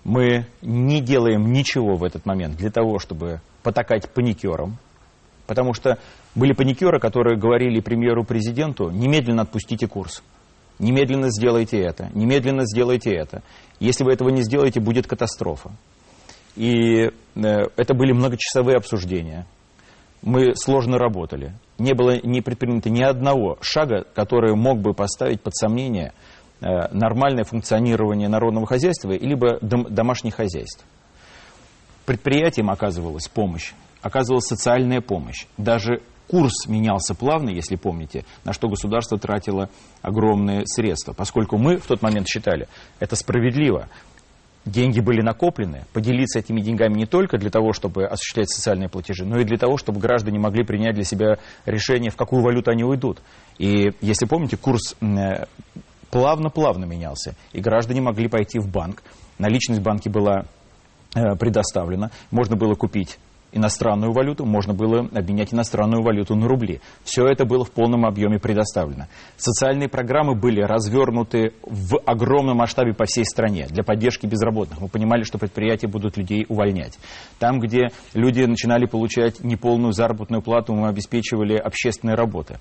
Мы не делаем ничего в этот момент для того, чтобы потакать паникерам, потому что были паникеры, которые говорили премьеру-президенту, немедленно отпустите курс, немедленно сделайте это, немедленно сделайте это. Если вы этого не сделаете, будет катастрофа. И э, это были многочасовые обсуждения мы сложно работали. Не было не предпринято ни одного шага, который мог бы поставить под сомнение э, нормальное функционирование народного хозяйства либо дом, домашних хозяйств. Предприятиям оказывалась помощь, оказывалась социальная помощь. Даже курс менялся плавно, если помните, на что государство тратило огромные средства. Поскольку мы в тот момент считали, это справедливо деньги были накоплены, поделиться этими деньгами не только для того, чтобы осуществлять социальные платежи, но и для того, чтобы граждане могли принять для себя решение, в какую валюту они уйдут. И если помните, курс плавно-плавно менялся, и граждане могли пойти в банк. Наличность в банке была э, предоставлена, можно было купить иностранную валюту, можно было обменять иностранную валюту на рубли. Все это было в полном объеме предоставлено. Социальные программы были развернуты в огромном масштабе по всей стране для поддержки безработных. Мы понимали, что предприятия будут людей увольнять. Там, где люди начинали получать неполную заработную плату, мы обеспечивали общественные работы.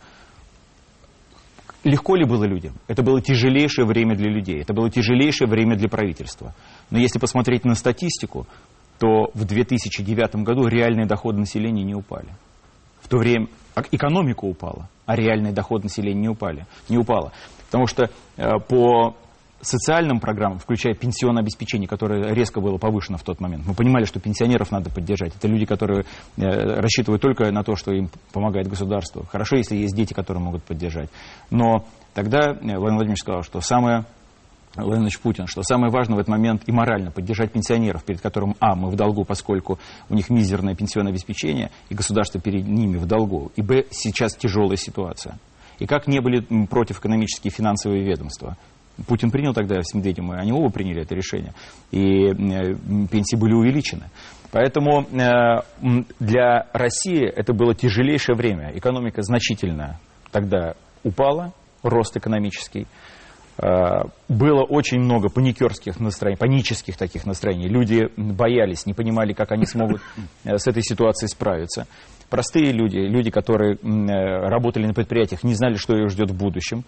Легко ли было людям? Это было тяжелейшее время для людей, это было тяжелейшее время для правительства. Но если посмотреть на статистику, то в 2009 году реальные доходы населения не упали. В то время экономика упала, а реальные доходы населения не упали. Не упала. Потому что э, по социальным программам, включая пенсионное обеспечение, которое резко было повышено в тот момент. Мы понимали, что пенсионеров надо поддержать. Это люди, которые э, рассчитывают только на то, что им помогает государство. Хорошо, если есть дети, которые могут поддержать. Но тогда Владимир Владимирович сказал, что самое Владимир Путин, что самое важное в этот момент и морально поддержать пенсионеров, перед которым, а, мы в долгу, поскольку у них мизерное пенсионное обеспечение, и государство перед ними в долгу, и, б, сейчас тяжелая ситуация. И как не были против экономические и финансовые ведомства. Путин принял тогда с Медведевым, и они оба приняли это решение. И пенсии были увеличены. Поэтому э, для России это было тяжелейшее время. Экономика значительно тогда упала, рост экономический. Э, было очень много паникерских настроений, панических таких настроений. Люди боялись, не понимали, как они смогут э, с этой ситуацией справиться. Простые люди, люди, которые э, работали на предприятиях, не знали, что их ждет в будущем.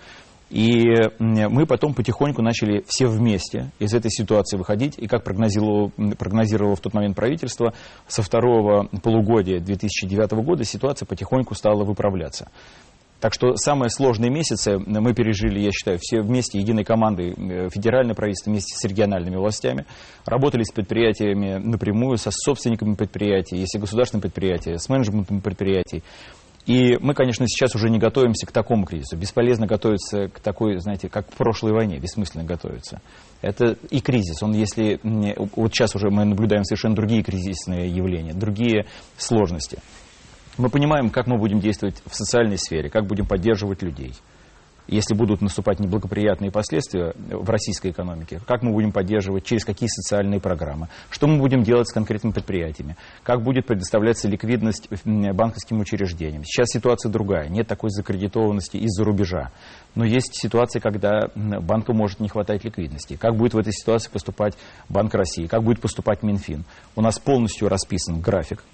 И мы потом потихоньку начали все вместе из этой ситуации выходить. И как прогнозировало, прогнозировало в тот момент правительство, со второго полугодия 2009 года ситуация потихоньку стала выправляться. Так что самые сложные месяцы мы пережили, я считаю, все вместе, единой командой, э, федеральное правительство вместе с региональными властями, работали с предприятиями напрямую, со собственниками предприятий, если государственные предприятия, с менеджментом предприятий. И мы, конечно, сейчас уже не готовимся к такому кризису. Бесполезно готовиться к такой, знаете, как к прошлой войне, бессмысленно готовиться. Это и кризис. Он, если вот сейчас уже мы наблюдаем совершенно другие кризисные явления, другие сложности. Мы понимаем, как мы будем действовать в социальной сфере, как будем поддерживать людей. Если будут наступать неблагоприятные последствия в российской экономике, как мы будем поддерживать, через какие социальные программы, что мы будем делать с конкретными предприятиями, как будет предоставляться ликвидность банковским учреждениям. Сейчас ситуация другая, нет такой закредитованности из-за рубежа. Но есть ситуации, когда банку может не хватать ликвидности. Как будет в этой ситуации поступать Банк России, как будет поступать Минфин. У нас полностью расписан график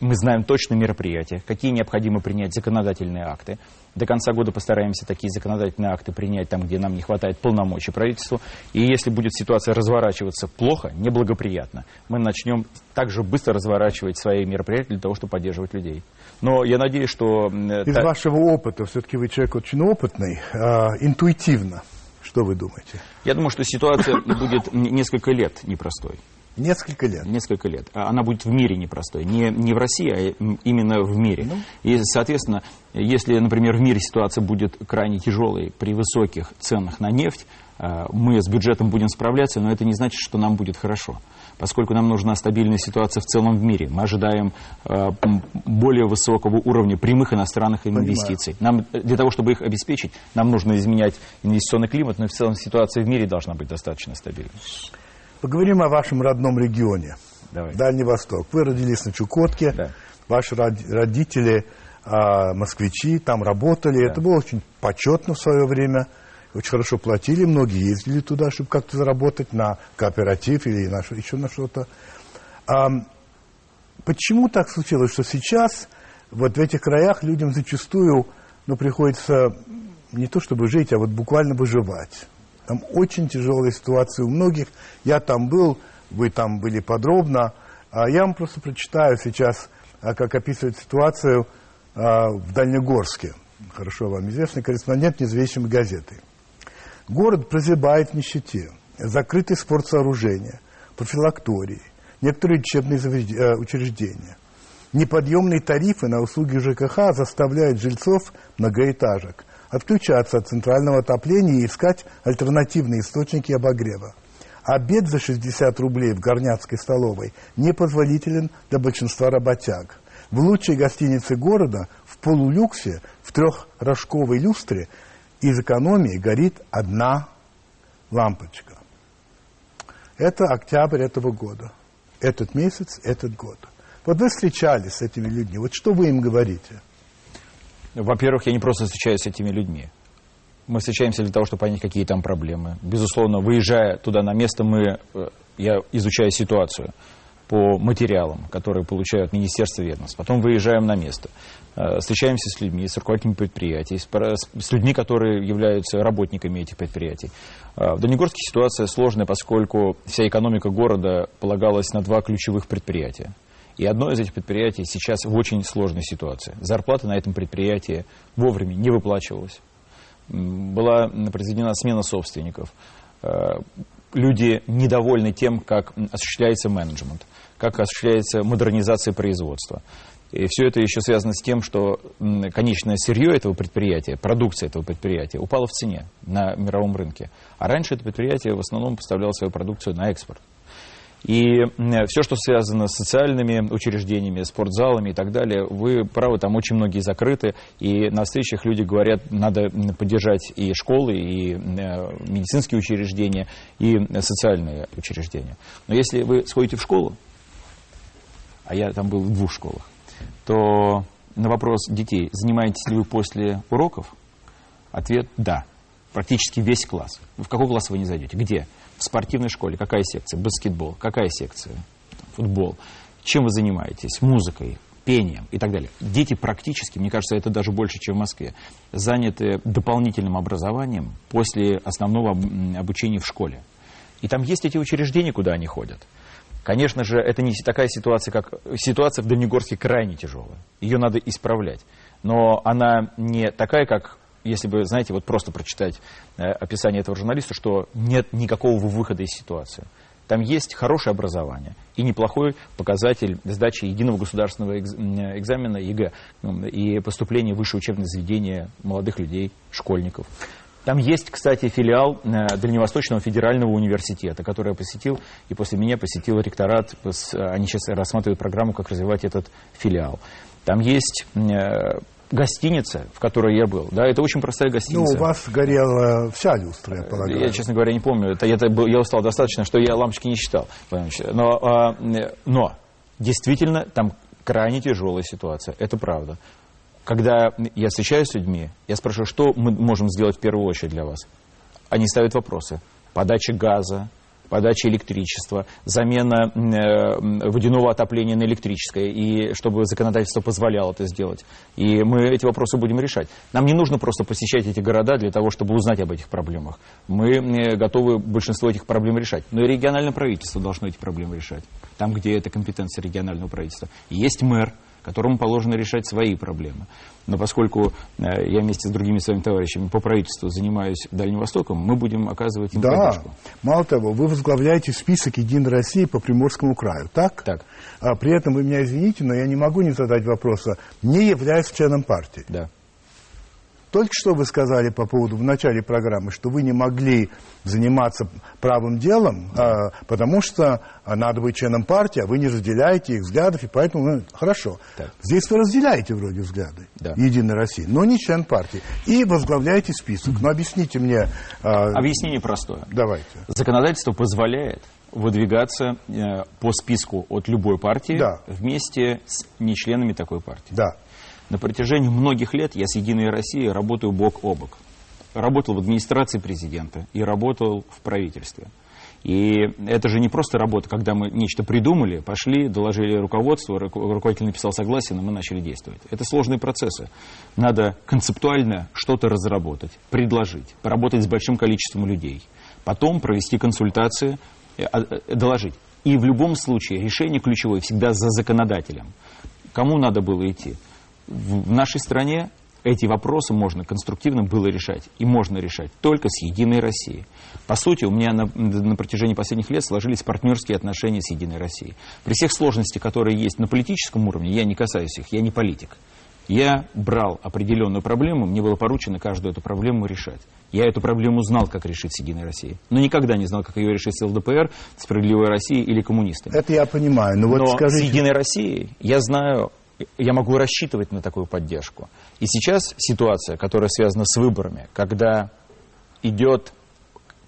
мы знаем точно мероприятия, какие необходимо принять законодательные акты. До конца года постараемся такие законодательные акты принять там, где нам не хватает полномочий правительству. И если будет ситуация разворачиваться плохо, неблагоприятно, мы начнем также быстро разворачивать свои мероприятия для того, чтобы поддерживать людей. Но я надеюсь, что... Из та... вашего опыта, все-таки вы человек очень опытный, а, интуитивно, что вы думаете? Я думаю, что ситуация будет несколько лет непростой. Несколько лет. Несколько лет. А она будет в мире непростой. Не, не в России, а именно в мире. Ну. И, соответственно, если, например, в мире ситуация будет крайне тяжелой при высоких ценах на нефть, а, мы с бюджетом будем справляться, но это не значит, что нам будет хорошо. Поскольку нам нужна стабильная ситуация в целом в мире. Мы ожидаем э, более высокого уровня прямых иностранных инвестиций. Нам, для того, чтобы их обеспечить, нам нужно изменять инвестиционный климат, но в целом ситуация в мире должна быть достаточно стабильной. Поговорим о вашем родном регионе. Давай. Дальний Восток. Вы родились на Чукотке. Да. Ваши родители а, москвичи, там работали. Да. Это было очень почетно в свое время. Очень хорошо платили. Многие ездили туда, чтобы как-то заработать на кооператив или на, еще на что-то. А, почему так случилось, что сейчас вот в этих краях людям зачастую ну, приходится не то чтобы жить, а вот буквально выживать? Там очень тяжелая ситуация у многих. Я там был, вы там были подробно. А я вам просто прочитаю сейчас, а, как описывает ситуацию а, в Дальнегорске. Хорошо вам известный корреспондент независимой газеты. Город прозябает в нищете. Закрытые спортсооружения, профилактории, некоторые учебные э, учреждения. Неподъемные тарифы на услуги ЖКХ заставляют жильцов многоэтажек отключаться от центрального отопления и искать альтернативные источники обогрева. Обед за 60 рублей в горняцкой столовой непозволителен для большинства работяг. В лучшей гостинице города, в полулюксе, в трехрожковой люстре, из экономии горит одна лампочка. Это октябрь этого года. Этот месяц, этот год. Вот вы встречались с этими людьми. Вот что вы им говорите? Во-первых, я не просто встречаюсь с этими людьми. Мы встречаемся для того, чтобы понять, какие там проблемы. Безусловно, выезжая туда на место, мы, э, я изучаю ситуацию по материалам, которые получают Министерство ведомств. Потом выезжаем на место. Э, встречаемся с людьми, с руководителями предприятий, с людьми, которые являются работниками этих предприятий. Э, в Дальнегорске ситуация сложная, поскольку вся экономика города полагалась на два ключевых предприятия. И одно из этих предприятий сейчас в очень сложной ситуации. Зарплата на этом предприятии вовремя не выплачивалась. Была произведена смена собственников. люди недовольны тем, как осуществляется менеджмент, как осуществляется модернизация производства. И все это еще связано с тем, что конечное сырье этого предприятия, продукция этого предприятия упала в цене на мировом рынке. А раньше это предприятие в основном поставляло свою продукцию на экспорт. И все, что связано с социальными учреждениями, спортзалами и так далее, вы правы, там очень многие закрыты, и на встречах люди говорят, надо поддержать и школы, и медицинские учреждения, и социальные учреждения. Но если вы сходите в школу, а я там был в двух школах, то на вопрос детей, занимаетесь ли вы после уроков, ответ – да. Практически весь класс. В какой класс вы не зайдете? Где? В спортивной школе. Какая секция? Баскетбол. Какая секция? Футбол. Чем вы занимаетесь? Музыкой, пением и так далее. Дети практически, мне кажется, это даже больше, чем в Москве, заняты дополнительным образованием после основного обучения в школе. И там есть эти учреждения, куда они ходят. Конечно же, это не такая ситуация, как... Ситуация в Дальнегорске крайне тяжелая. Ее надо исправлять. Но она не такая, как если бы, знаете, вот просто прочитать э, описание этого журналиста, что нет никакого выхода из ситуации. Там есть хорошее образование и неплохой показатель сдачи единого государственного экзамена ЕГЭ и поступления в высшее учебное заведение молодых людей, школьников. Там есть, кстати, филиал э, Дальневосточного федерального университета, который я посетил, и после меня посетил ректорат. Они сейчас рассматривают программу, как развивать этот филиал. Там есть э, гостиница, в которой я был. Да, это очень простая гостиница. Ну, у вас горела вся люстра, я полагаю. Я, честно говоря, не помню. Это, это, я устал достаточно, что я лампочки не считал. Но, а, но действительно, там крайне тяжелая ситуация. Это правда когда я встречаюсь с людьми, я спрашиваю, что мы можем сделать в первую очередь для вас. Они ставят вопросы. Подача газа, подача электричества, замена э, водяного отопления на электрическое, и чтобы законодательство позволяло это сделать. И мы эти вопросы будем решать. Нам не нужно просто посещать эти города для того, чтобы узнать об этих проблемах. Мы э, готовы большинство этих проблем решать. Но и региональное правительство должно эти проблемы решать. Там, где это компетенция регионального правительства. Есть мэр, которому положено решать свои проблемы. Но поскольку э, я вместе с другими своими товарищами по правительству занимаюсь Дальним Востоком, мы будем оказывать им да. поддержку. Мало того, вы возглавляете список «Единой России» по Приморскому краю, так? Так. А при этом вы меня извините, но я не могу не задать вопроса, не являясь членом партии. Да. Только что вы сказали по поводу в начале программы, что вы не могли заниматься правым делом, а, потому что надо быть членом партии, а вы не разделяете их взглядов, и поэтому ну, хорошо. Так. Здесь вы разделяете вроде взгляды да. Единой России, но не член партии. И возглавляете список. Но объясните мне... А... Объяснение простое. Давайте. Законодательство позволяет выдвигаться э, по списку от любой партии да. вместе с нечленами такой партии. Да. На протяжении многих лет я с «Единой Россией» работаю бок о бок. Работал в администрации президента и работал в правительстве. И это же не просто работа, когда мы нечто придумали, пошли, доложили руководству, руководитель написал согласие, но мы начали действовать. Это сложные процессы. Надо концептуально что-то разработать, предложить, поработать с большим количеством людей, потом провести консультации, э, а, э, доложить. И в любом случае решение ключевое всегда за законодателем. Кому надо было идти? В нашей стране эти вопросы можно конструктивно было решать. И можно решать только с «Единой Россией». По сути, у меня на, на протяжении последних лет сложились партнерские отношения с «Единой Россией». При всех сложностях, которые есть на политическом уровне, я не касаюсь их, я не политик. Я брал определенную проблему, мне было поручено каждую эту проблему решать. Я эту проблему знал, как решить с «Единой Россией». Но никогда не знал, как ее решить с ЛДПР, «Справедливой Россией» или коммунистами. Это я понимаю. Но, вот но скажите... с «Единой Россией» я знаю я могу рассчитывать на такую поддержку. И сейчас ситуация, которая связана с выборами, когда идет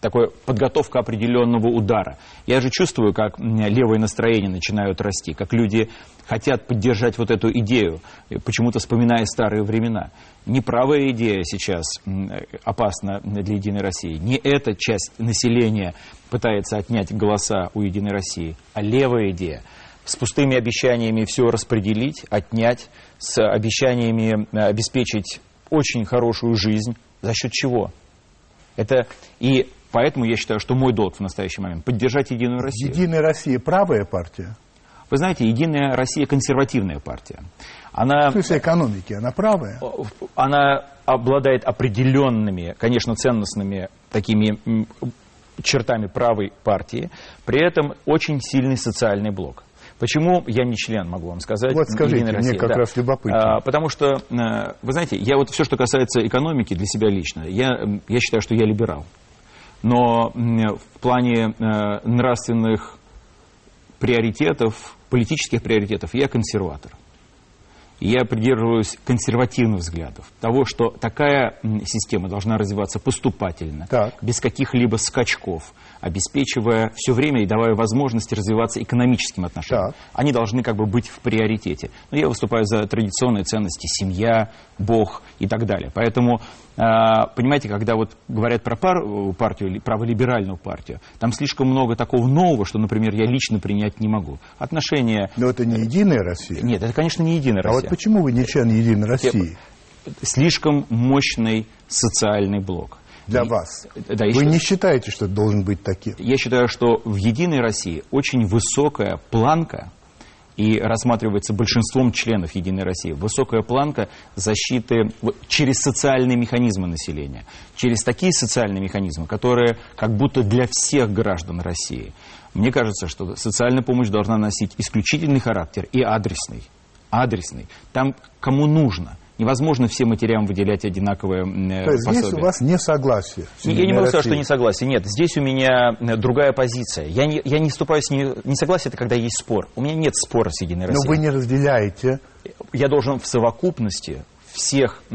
такая подготовка определенного удара. Я же чувствую, как левые настроения начинают расти, как люди хотят поддержать вот эту идею, почему-то вспоминая старые времена. Не правая идея сейчас опасна для «Единой России», не эта часть населения пытается отнять голоса у «Единой России», а левая идея – с пустыми обещаниями все распределить, отнять, с обещаниями э, обеспечить очень хорошую жизнь. За счет чего? Это и поэтому я считаю, что мой долг в настоящий момент поддержать Единую Россию. Единая Россия правая партия? Вы знаете, Единая Россия консервативная партия. Она, в смысле экономики, она правая? Она обладает определенными, конечно, ценностными такими чертами правой партии, при этом очень сильный социальный блок. Почему я не член, могу вам сказать? Вот скажите, мне России, как да. раз любопытно. А, потому что, э, вы знаете, я вот все, что касается экономики для себя лично, я, я считаю, что я либерал. Но в плане э, нравственных приоритетов, политических приоритетов, я консерватор. Я придерживаюсь консервативных взглядов. Того, что такая система должна развиваться поступательно, Так. без каких-либо скачков, обеспечивая все время и давая возможность развиваться экономическим отношениям. Так. Они должны как бы быть в приоритете. Но я выступаю за традиционные ценности семья, Бог и так далее. Поэтому, а, понимаете, когда вот говорят про пар- партию, ли- праволиберальную партию, там слишком много такого нового, что, например, я лично принять не могу. Отношения... Но это не Единая Россия. Нет, это, конечно, не единая А Россия вот почему вы не член Единой России слишком мощный социальный блок. Для И- вас? Да, Вы что- не считаете, что это должен быть таким? Я считаю, что в «Единой России» очень высокая планка, и рассматривается большинством членов «Единой России», высокая планка защиты через социальные механизмы населения, через такие социальные механизмы, которые как будто для всех граждан России. Мне кажется, что социальная помощь должна носить исключительный характер и адресный. Адресный. Там, кому нужно. Невозможно всем матерям выделять одинаковые э, То есть здесь пособия. у вас несогласие. с Я не «Единой могу сказать, что Россией. не согласен. Нет, здесь у меня э, другая позиция. Я не, я не вступаю с ней... Не согласие, это когда есть спор. У меня нет спора с Единой Но Россией. вы не разделяете. Я должен в совокупности всех э,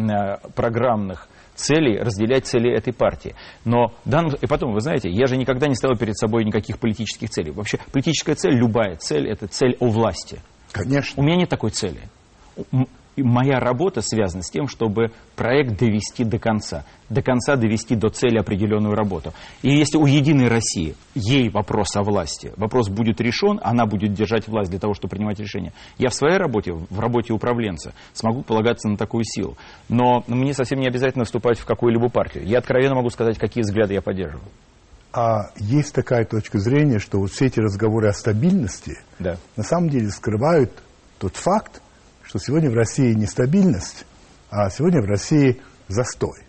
программных целей разделять цели этой партии. Но данном... И потом, вы знаете, я же никогда не ставил перед собой никаких политических целей. Вообще, политическая цель, любая цель, это цель о власти. Конечно. У меня нет такой цели. И Моя работа связана с тем, чтобы проект довести до конца. До конца довести до цели определенную работу. И если у «Единой России» ей вопрос о власти, вопрос будет решен, она будет держать власть для того, чтобы принимать решения. Я в своей работе, в работе управленца, смогу полагаться на такую силу. Но мне совсем не обязательно вступать в какую-либо партию. Я откровенно могу сказать, какие взгляды я поддерживаю. А есть такая точка зрения, что вот все эти разговоры о стабильности Да. на самом деле скрывают тот факт, что сегодня в России нестабильность, а сегодня в России застой.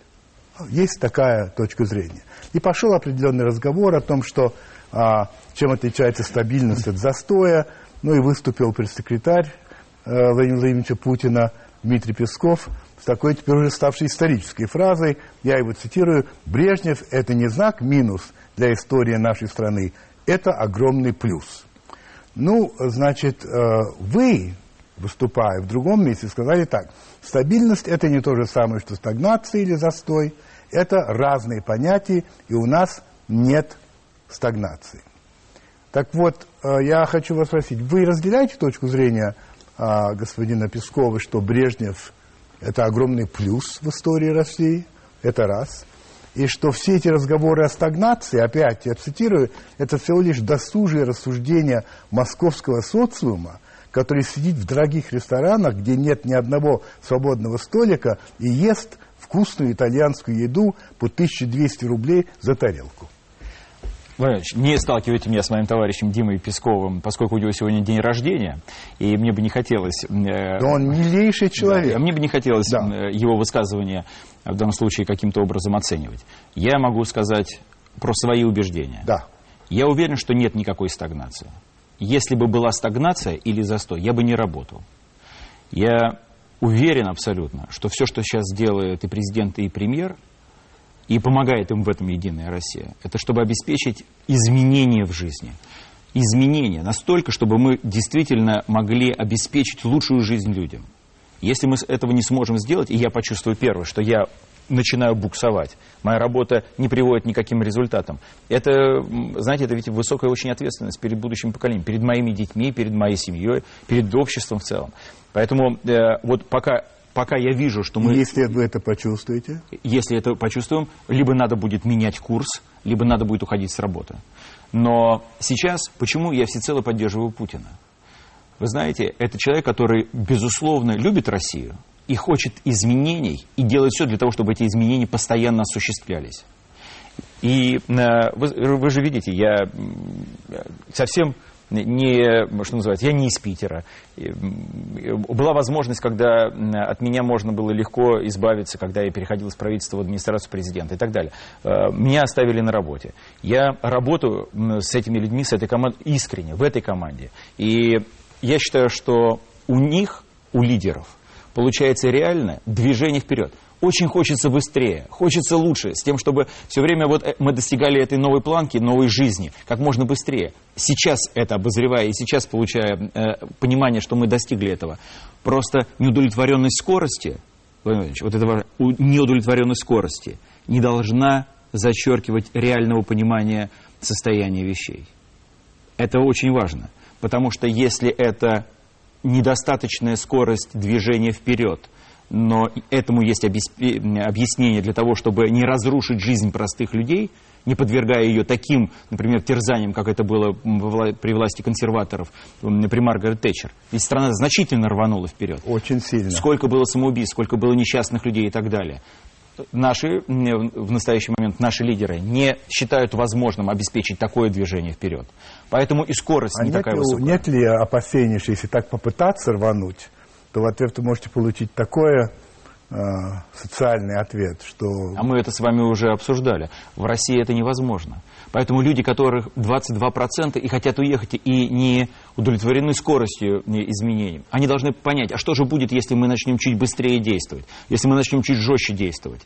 Есть такая точка зрения. И пошел определенный разговор о том, что а, чем отличается стабильность от застоя. Ну и выступил пресс-секретарь э, Владимира Владимировича Путина Дмитрий Песков с такой теперь уже ставшей исторической фразой, я его цитирую, «Брежнев – это не знак минус для истории нашей страны, это огромный плюс». Ну, значит, э, вы, выступая в другом месте, сказали так. Стабильность – это не то же самое, что стагнация или застой. Это разные понятия, и у нас нет стагнации. Так вот, э, я хочу вас спросить, вы разделяете точку зрения а, господина Пескова, что Брежнев – это огромный плюс в истории России? Это раз. И что все эти разговоры о стагнации, опять я цитирую, это всего лишь досужие рассуждения московского социума, который сидит в дорогих ресторанах, где нет ни одного свободного столика и ест вкусную итальянскую еду по 1200 рублей за тарелку. Владимир Ильич, не сталкивайте меня с моим товарищем Димой Песковым, поскольку у него сегодня день рождения, и мне бы не хотелось... э, Но он милейший человек. Да, мне бы не хотелось Да. э, его высказывания в данном случае каким-то образом оценивать. Я могу сказать про свои убеждения. Да. Я уверен, что нет никакой стагнации. Если бы была стагнация или застой, я бы не работал. Я уверен абсолютно, что все, что сейчас делают и президент, и премьер, и помогает им в этом Единая Россия, это чтобы обеспечить изменения в жизни. Изменения настолько, чтобы мы действительно могли обеспечить лучшую жизнь людям. Если мы этого не сможем сделать, и я почувствую первое, что я начинаю буксовать, моя работа не приводит ни к каким результатам. Это, знаете, это ведь высокая очень ответственность перед будущим поколением, перед моими детьми, перед моей семьей, перед обществом в целом. Поэтому э, вот пока, пока я вижу, что мы... Если вы это почувствуете, Если это почувствуем, либо надо будет менять курс, либо надо будет уходить с работы. Но сейчас, почему я всецело поддерживаю Путина? Вы знаете, это человек, который, безусловно, любит Россию и хочет изменений, и делает все для того, чтобы эти изменения постоянно осуществлялись. И э, вы, вы же видите, я совсем не, что называется, я не из Питера. Была возможность, когда от меня можно было легко избавиться, когда я переходил из правительства в администрацию президента и так далее. Э, меня оставили на работе. Я работаю с этими людьми, с этой командой искренне, в этой команде. И я считаю, что у них, у лидеров, получается реально движение вперед очень хочется быстрее, хочется лучше, с тем, чтобы все время вот э, мы достигали этой новой планки, новой жизни, как можно быстрее. Сейчас это обозревая и сейчас получая э, понимание, что мы достигли этого, просто неудовлетворенность скорости, вот этого неудовлетворенность скорости не должна зачеркивать реального понимания состояния вещей. Это очень важно, потому что если это недостаточная скорость движения вперед – но этому есть объяснение для того, чтобы не разрушить жизнь простых людей, не подвергая ее таким, например, терзаниям, как это было при власти консерваторов, при Маргарет Тэтчер. Ведь страна значительно рванула вперед. Очень сильно. Сколько было самоубийств, сколько было несчастных людей и так далее. Наши, в настоящий момент, наши лидеры не считают возможным обеспечить такое движение вперед. Поэтому и скорость а не нет такая ли, высокая. Нет ли опасений, что если так попытаться рвануть, то в ответ вы можете получить такое э, социальный ответ, что... А мы это с вами уже обсуждали. В России это невозможно. Поэтому люди, которых 22% и хотят уехать и не удовлетворены скоростью изменений, они должны понять, а что же будет, если мы начнем чуть быстрее действовать, если мы начнем чуть жестче действовать.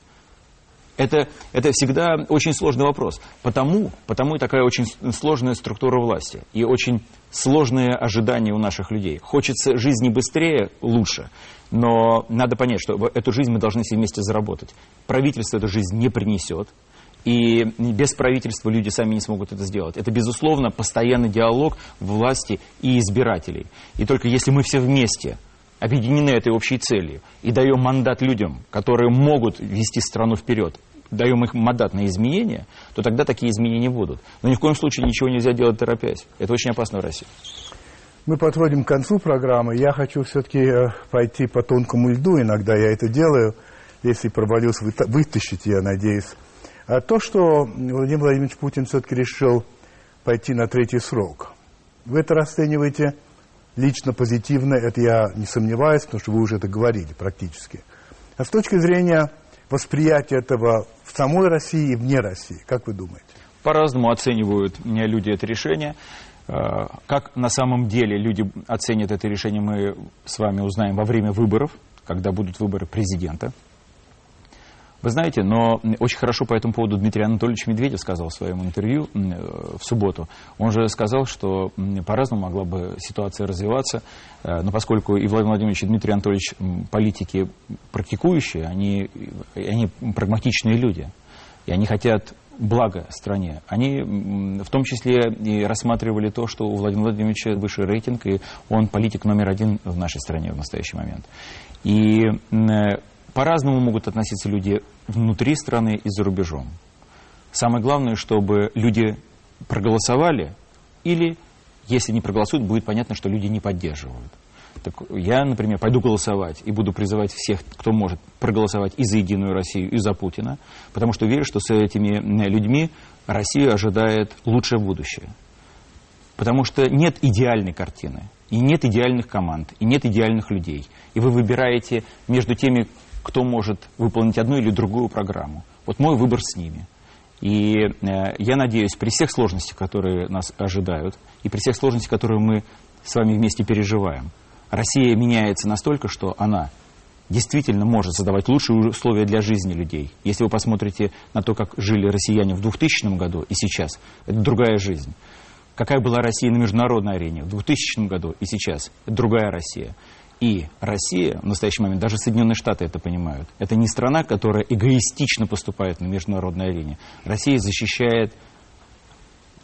Это, это всегда очень сложный вопрос. Потому, потому и такая очень сложная структура власти. И очень сложные ожидания у наших людей. Хочется жизни быстрее, лучше. Но надо понять, что эту жизнь мы должны все вместе заработать. Правительство эту жизнь не принесет. И без правительства люди сами не смогут это сделать. Это, безусловно, постоянный диалог власти и избирателей. И только если мы все вместе объединены этой общей целью и даем мандат людям, которые могут вести страну вперед, даем их мандат на изменения, то тогда такие изменения будут. Но ни в коем случае ничего нельзя делать торопясь. Это очень опасно в России. Мы подходим к концу программы. Я хочу все-таки э, пойти по тонкому льду. Иногда я это делаю. Если провалюсь, вытащить, я надеюсь. А то, что Владимир Владимирович Путин все-таки решил пойти на третий срок. Вы это расцениваете лично позитивно, это я не сомневаюсь, потому что вы уже это говорили практически. А с точки зрения восприятия этого в самой России и вне России? Как вы думаете? По-разному оценивают люди это решение. Э, как на самом деле люди оценят это решение, мы с вами узнаем во время выборов, когда будут выборы президента. Вы знаете, но очень хорошо по этому поводу Дмитрий Анатольевич Медведев сказал в своем интервью э, в субботу. Он же сказал, что по-разному могла бы ситуация развиваться, э, но поскольку и Владимир Владимирович, и Дмитрий Анатольевич политики практикующие, они, они прагматичные люди, и они хотят блага стране. Они в том числе и рассматривали то, что у Владимира Владимировича высший рейтинг, и он политик номер один в нашей стране в настоящий момент. И по-разному могут относиться люди внутри страны и за рубежом. Самое главное, чтобы люди проголосовали, или, если не проголосуют, будет понятно, что люди не поддерживают. Так я, например, пойду голосовать и буду призывать всех, кто может проголосовать и за Единую Россию, и за Путина, потому что верю, что с этими людьми Россию ожидает лучшее будущее. Потому что нет идеальной картины, и нет идеальных команд, и нет идеальных людей. И вы выбираете между теми, кто может выполнить одну или другую программу. Вот мой выбор с ними. И э, я надеюсь, при всех сложностях, которые нас ожидают, и при всех сложностях, которые мы с вами вместе переживаем, Россия меняется настолько, что она действительно может создавать лучшие условия для жизни людей. Если вы посмотрите на то, как жили россияне в 2000 году и сейчас, это другая жизнь. Какая была Россия на международной арене в 2000 году и сейчас, это другая Россия. И Россия в настоящий момент, даже Соединенные Штаты это понимают, это не страна, которая эгоистично поступает на международной арене. Россия защищает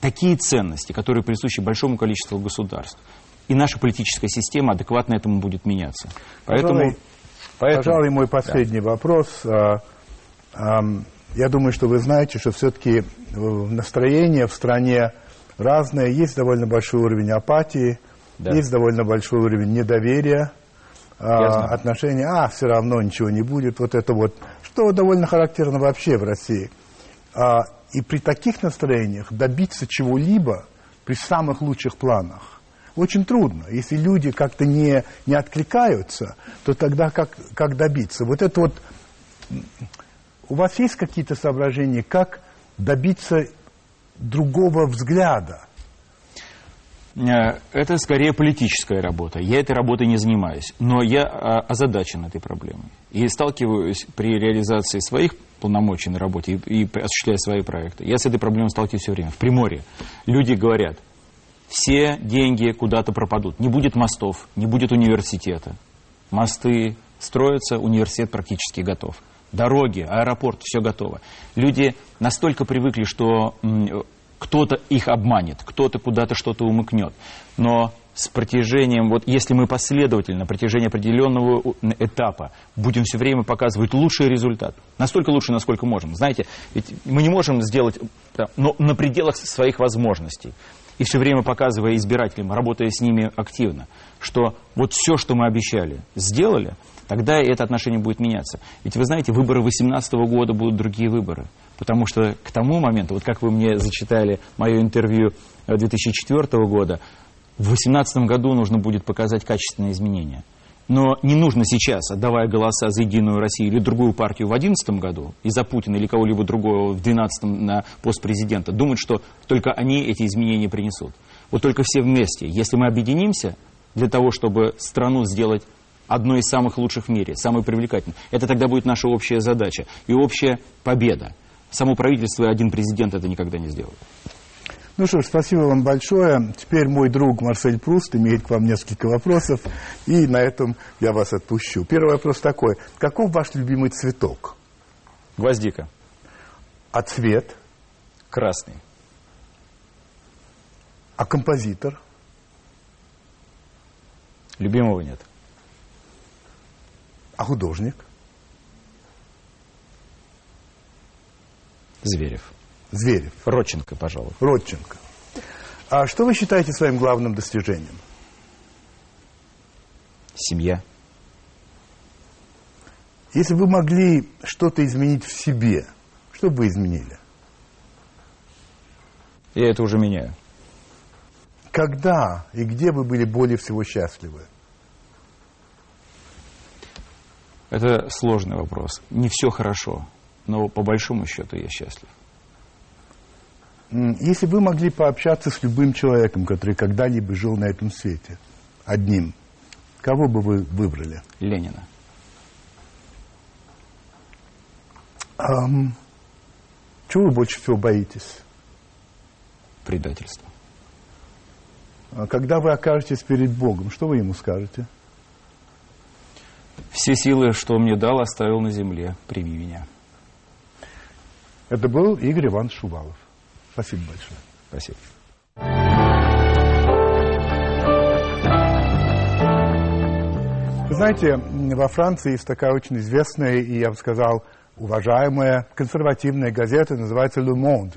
такие ценности, которые присущи большому количеству государств. И наша политическая система адекватно этому будет меняться. Поэтому, пожалуй, поэтому, пожалуй мой последний да. вопрос. А, я думаю, что вы знаете, что все-таки настроение в стране разное. Есть довольно большой уровень апатии, да. есть довольно большой уровень недоверия а, отношения, а, все равно ничего не будет, вот это вот, что довольно характерно вообще в России. А, и при таких настроениях добиться чего-либо при самых лучших планах. Очень трудно. Если люди как-то не, не откликаются, то тогда как, как добиться? Вот это вот... У вас есть какие-то соображения, как добиться другого взгляда? Э, это скорее политическая работа. Я этой работой не занимаюсь. Но я а, озадачен этой проблемой. И сталкиваюсь при реализации своих полномочий на работе и, и осуществляя свои проекты. Я с этой проблемой сталкиваюсь все время. В Приморье люди говорят, все деньги куда-то пропадут. Не будет мостов, не будет университета. Мосты строятся, университет практически готов. Дороги, аэропорт, все готово. Люди настолько привыкли, что кто-то их обманет, кто-то куда-то что-то умыкнет. Но с протяжением, вот если мы последовательно на протяжении определенного этапа будем все время показывать лучший результат, настолько лучше, насколько можем. Знаете, ведь мы не можем сделать, но на пределах своих возможностей. И все время показывая избирателям, работая с ними активно, что вот все, что мы обещали, сделали, тогда это отношение будет меняться. Ведь вы знаете, выборы 2018 года будут другие выборы. Потому что к тому моменту, вот как вы мне зачитали мое интервью 2004 года, в 2018 году нужно будет показать качественные изменения. Но не нужно сейчас, отдавая голоса за Единую Россию или другую партию в 2011 году, и за Путина или кого-либо другого в 2012 на пост президента, думать, что только они эти изменения принесут. Вот только все вместе, если мы объединимся для того, чтобы страну сделать одной из самых лучших в мире, самой привлекательной, это тогда будет наша общая задача и общая победа. Само правительство и один президент это никогда не сделают. Ну что ж, спасибо вам большое. Теперь мой друг Марсель Пруст имеет к вам несколько вопросов, и на этом я вас отпущу. Первый вопрос такой. Каков ваш любимый цветок? Гвоздика. А цвет? Красный. А композитор? Любимого нет. А художник? Зверев. Зверев. Родченко, пожалуй. Родченко. А что вы считаете своим главным достижением? Семья. Если бы вы могли что-то изменить в себе, что бы вы изменили? Я это уже меняю. Когда и где вы были более всего счастливы? Это сложный вопрос. Не все хорошо, но по большому счету я счастлив. Если вы могли пообщаться с любым человеком, который когда-либо жил на этом свете, одним, кого бы вы выбрали? Ленина. Um, чего вы больше всего боитесь? Предательство. А когда вы окажетесь перед Богом, что вы ему скажете? Все силы, что мне дал, оставил на земле. Прими меня. Это был Игорь Иванович Шувалов. Спасибо большое. Спасибо. Вы знаете, во Франции есть такая очень известная и, я бы сказал, уважаемая консервативная газета, называется «Le Monde».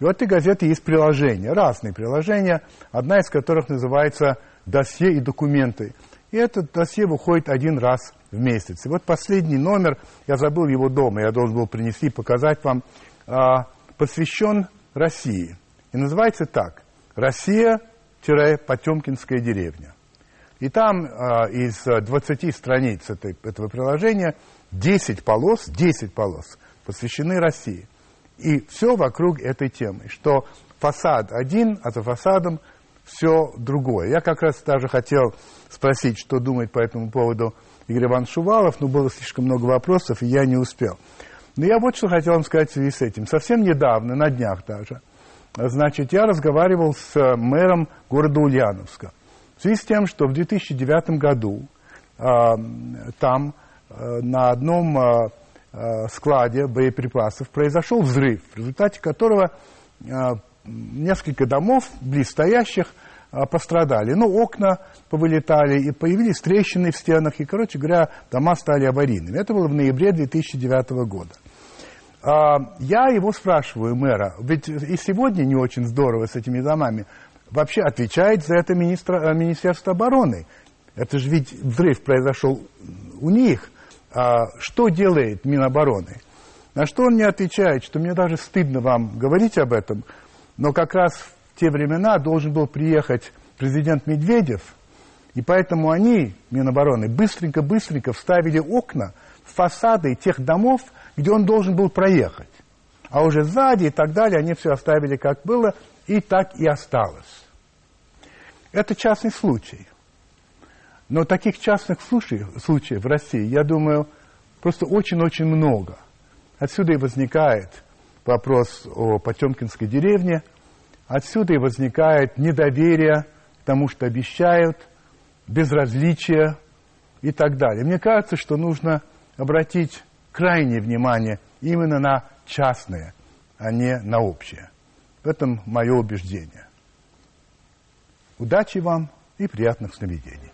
И у этой газеты есть приложения, разные приложения, одна из которых называется «Досье и документы». И этот досье выходит один раз в месяц. И вот последний номер, я забыл его дома, я должен был принести, показать вам, а, посвящен России. И называется так. Россия-Потемкинская деревня. И там э, из 20 страниц этой, этого приложения 10 полос, 10 полос посвящены России. И все вокруг этой темы, что фасад один, а за фасадом все другое. Я как раз даже хотел спросить, что думает по этому поводу Игорь Иванович Шувалов, но было слишком много вопросов, и я не успел. Но я вот что хотел вам сказать в связи с этим. Совсем недавно, на днях даже, значит, я разговаривал с э, мэром города Ульяновска. В связи с тем, что в 2009 году э, там э, на одном э, э, складе боеприпасов произошел взрыв, в результате которого э, несколько домов близстоящих э, пострадали. Ну, окна повылетали, и появились трещины в стенах, и, короче говоря, дома стали аварийными. Это было в ноябре 2009 года. А, я его спрашиваю, мэра, ведь и сегодня не очень здорово с этими домами. Вообще отвечает за это министра, э, Министерство обороны. Это же ведь взрыв произошел у них. А что делает Минобороны? На что он мне отвечает, что мне даже стыдно вам говорить об этом, но как раз в те времена должен был приехать президент Медведев, и поэтому они, Минобороны, быстренько-быстренько вставили окна в фасады тех домов, где он должен был проехать. А уже сзади и так далее они все оставили как было, и так и осталось. Это частный случай. Но таких частных случаев, случаев в России, я думаю, просто очень-очень много. Отсюда и возникает вопрос о Потемкинской деревне, отсюда и возникает недоверие к тому, что обещают, безразличие и так далее. Мне кажется, что нужно обратить крайнее внимание именно на частное, а не на общее. В этом мое убеждение. Удачи вам и приятных сновидений.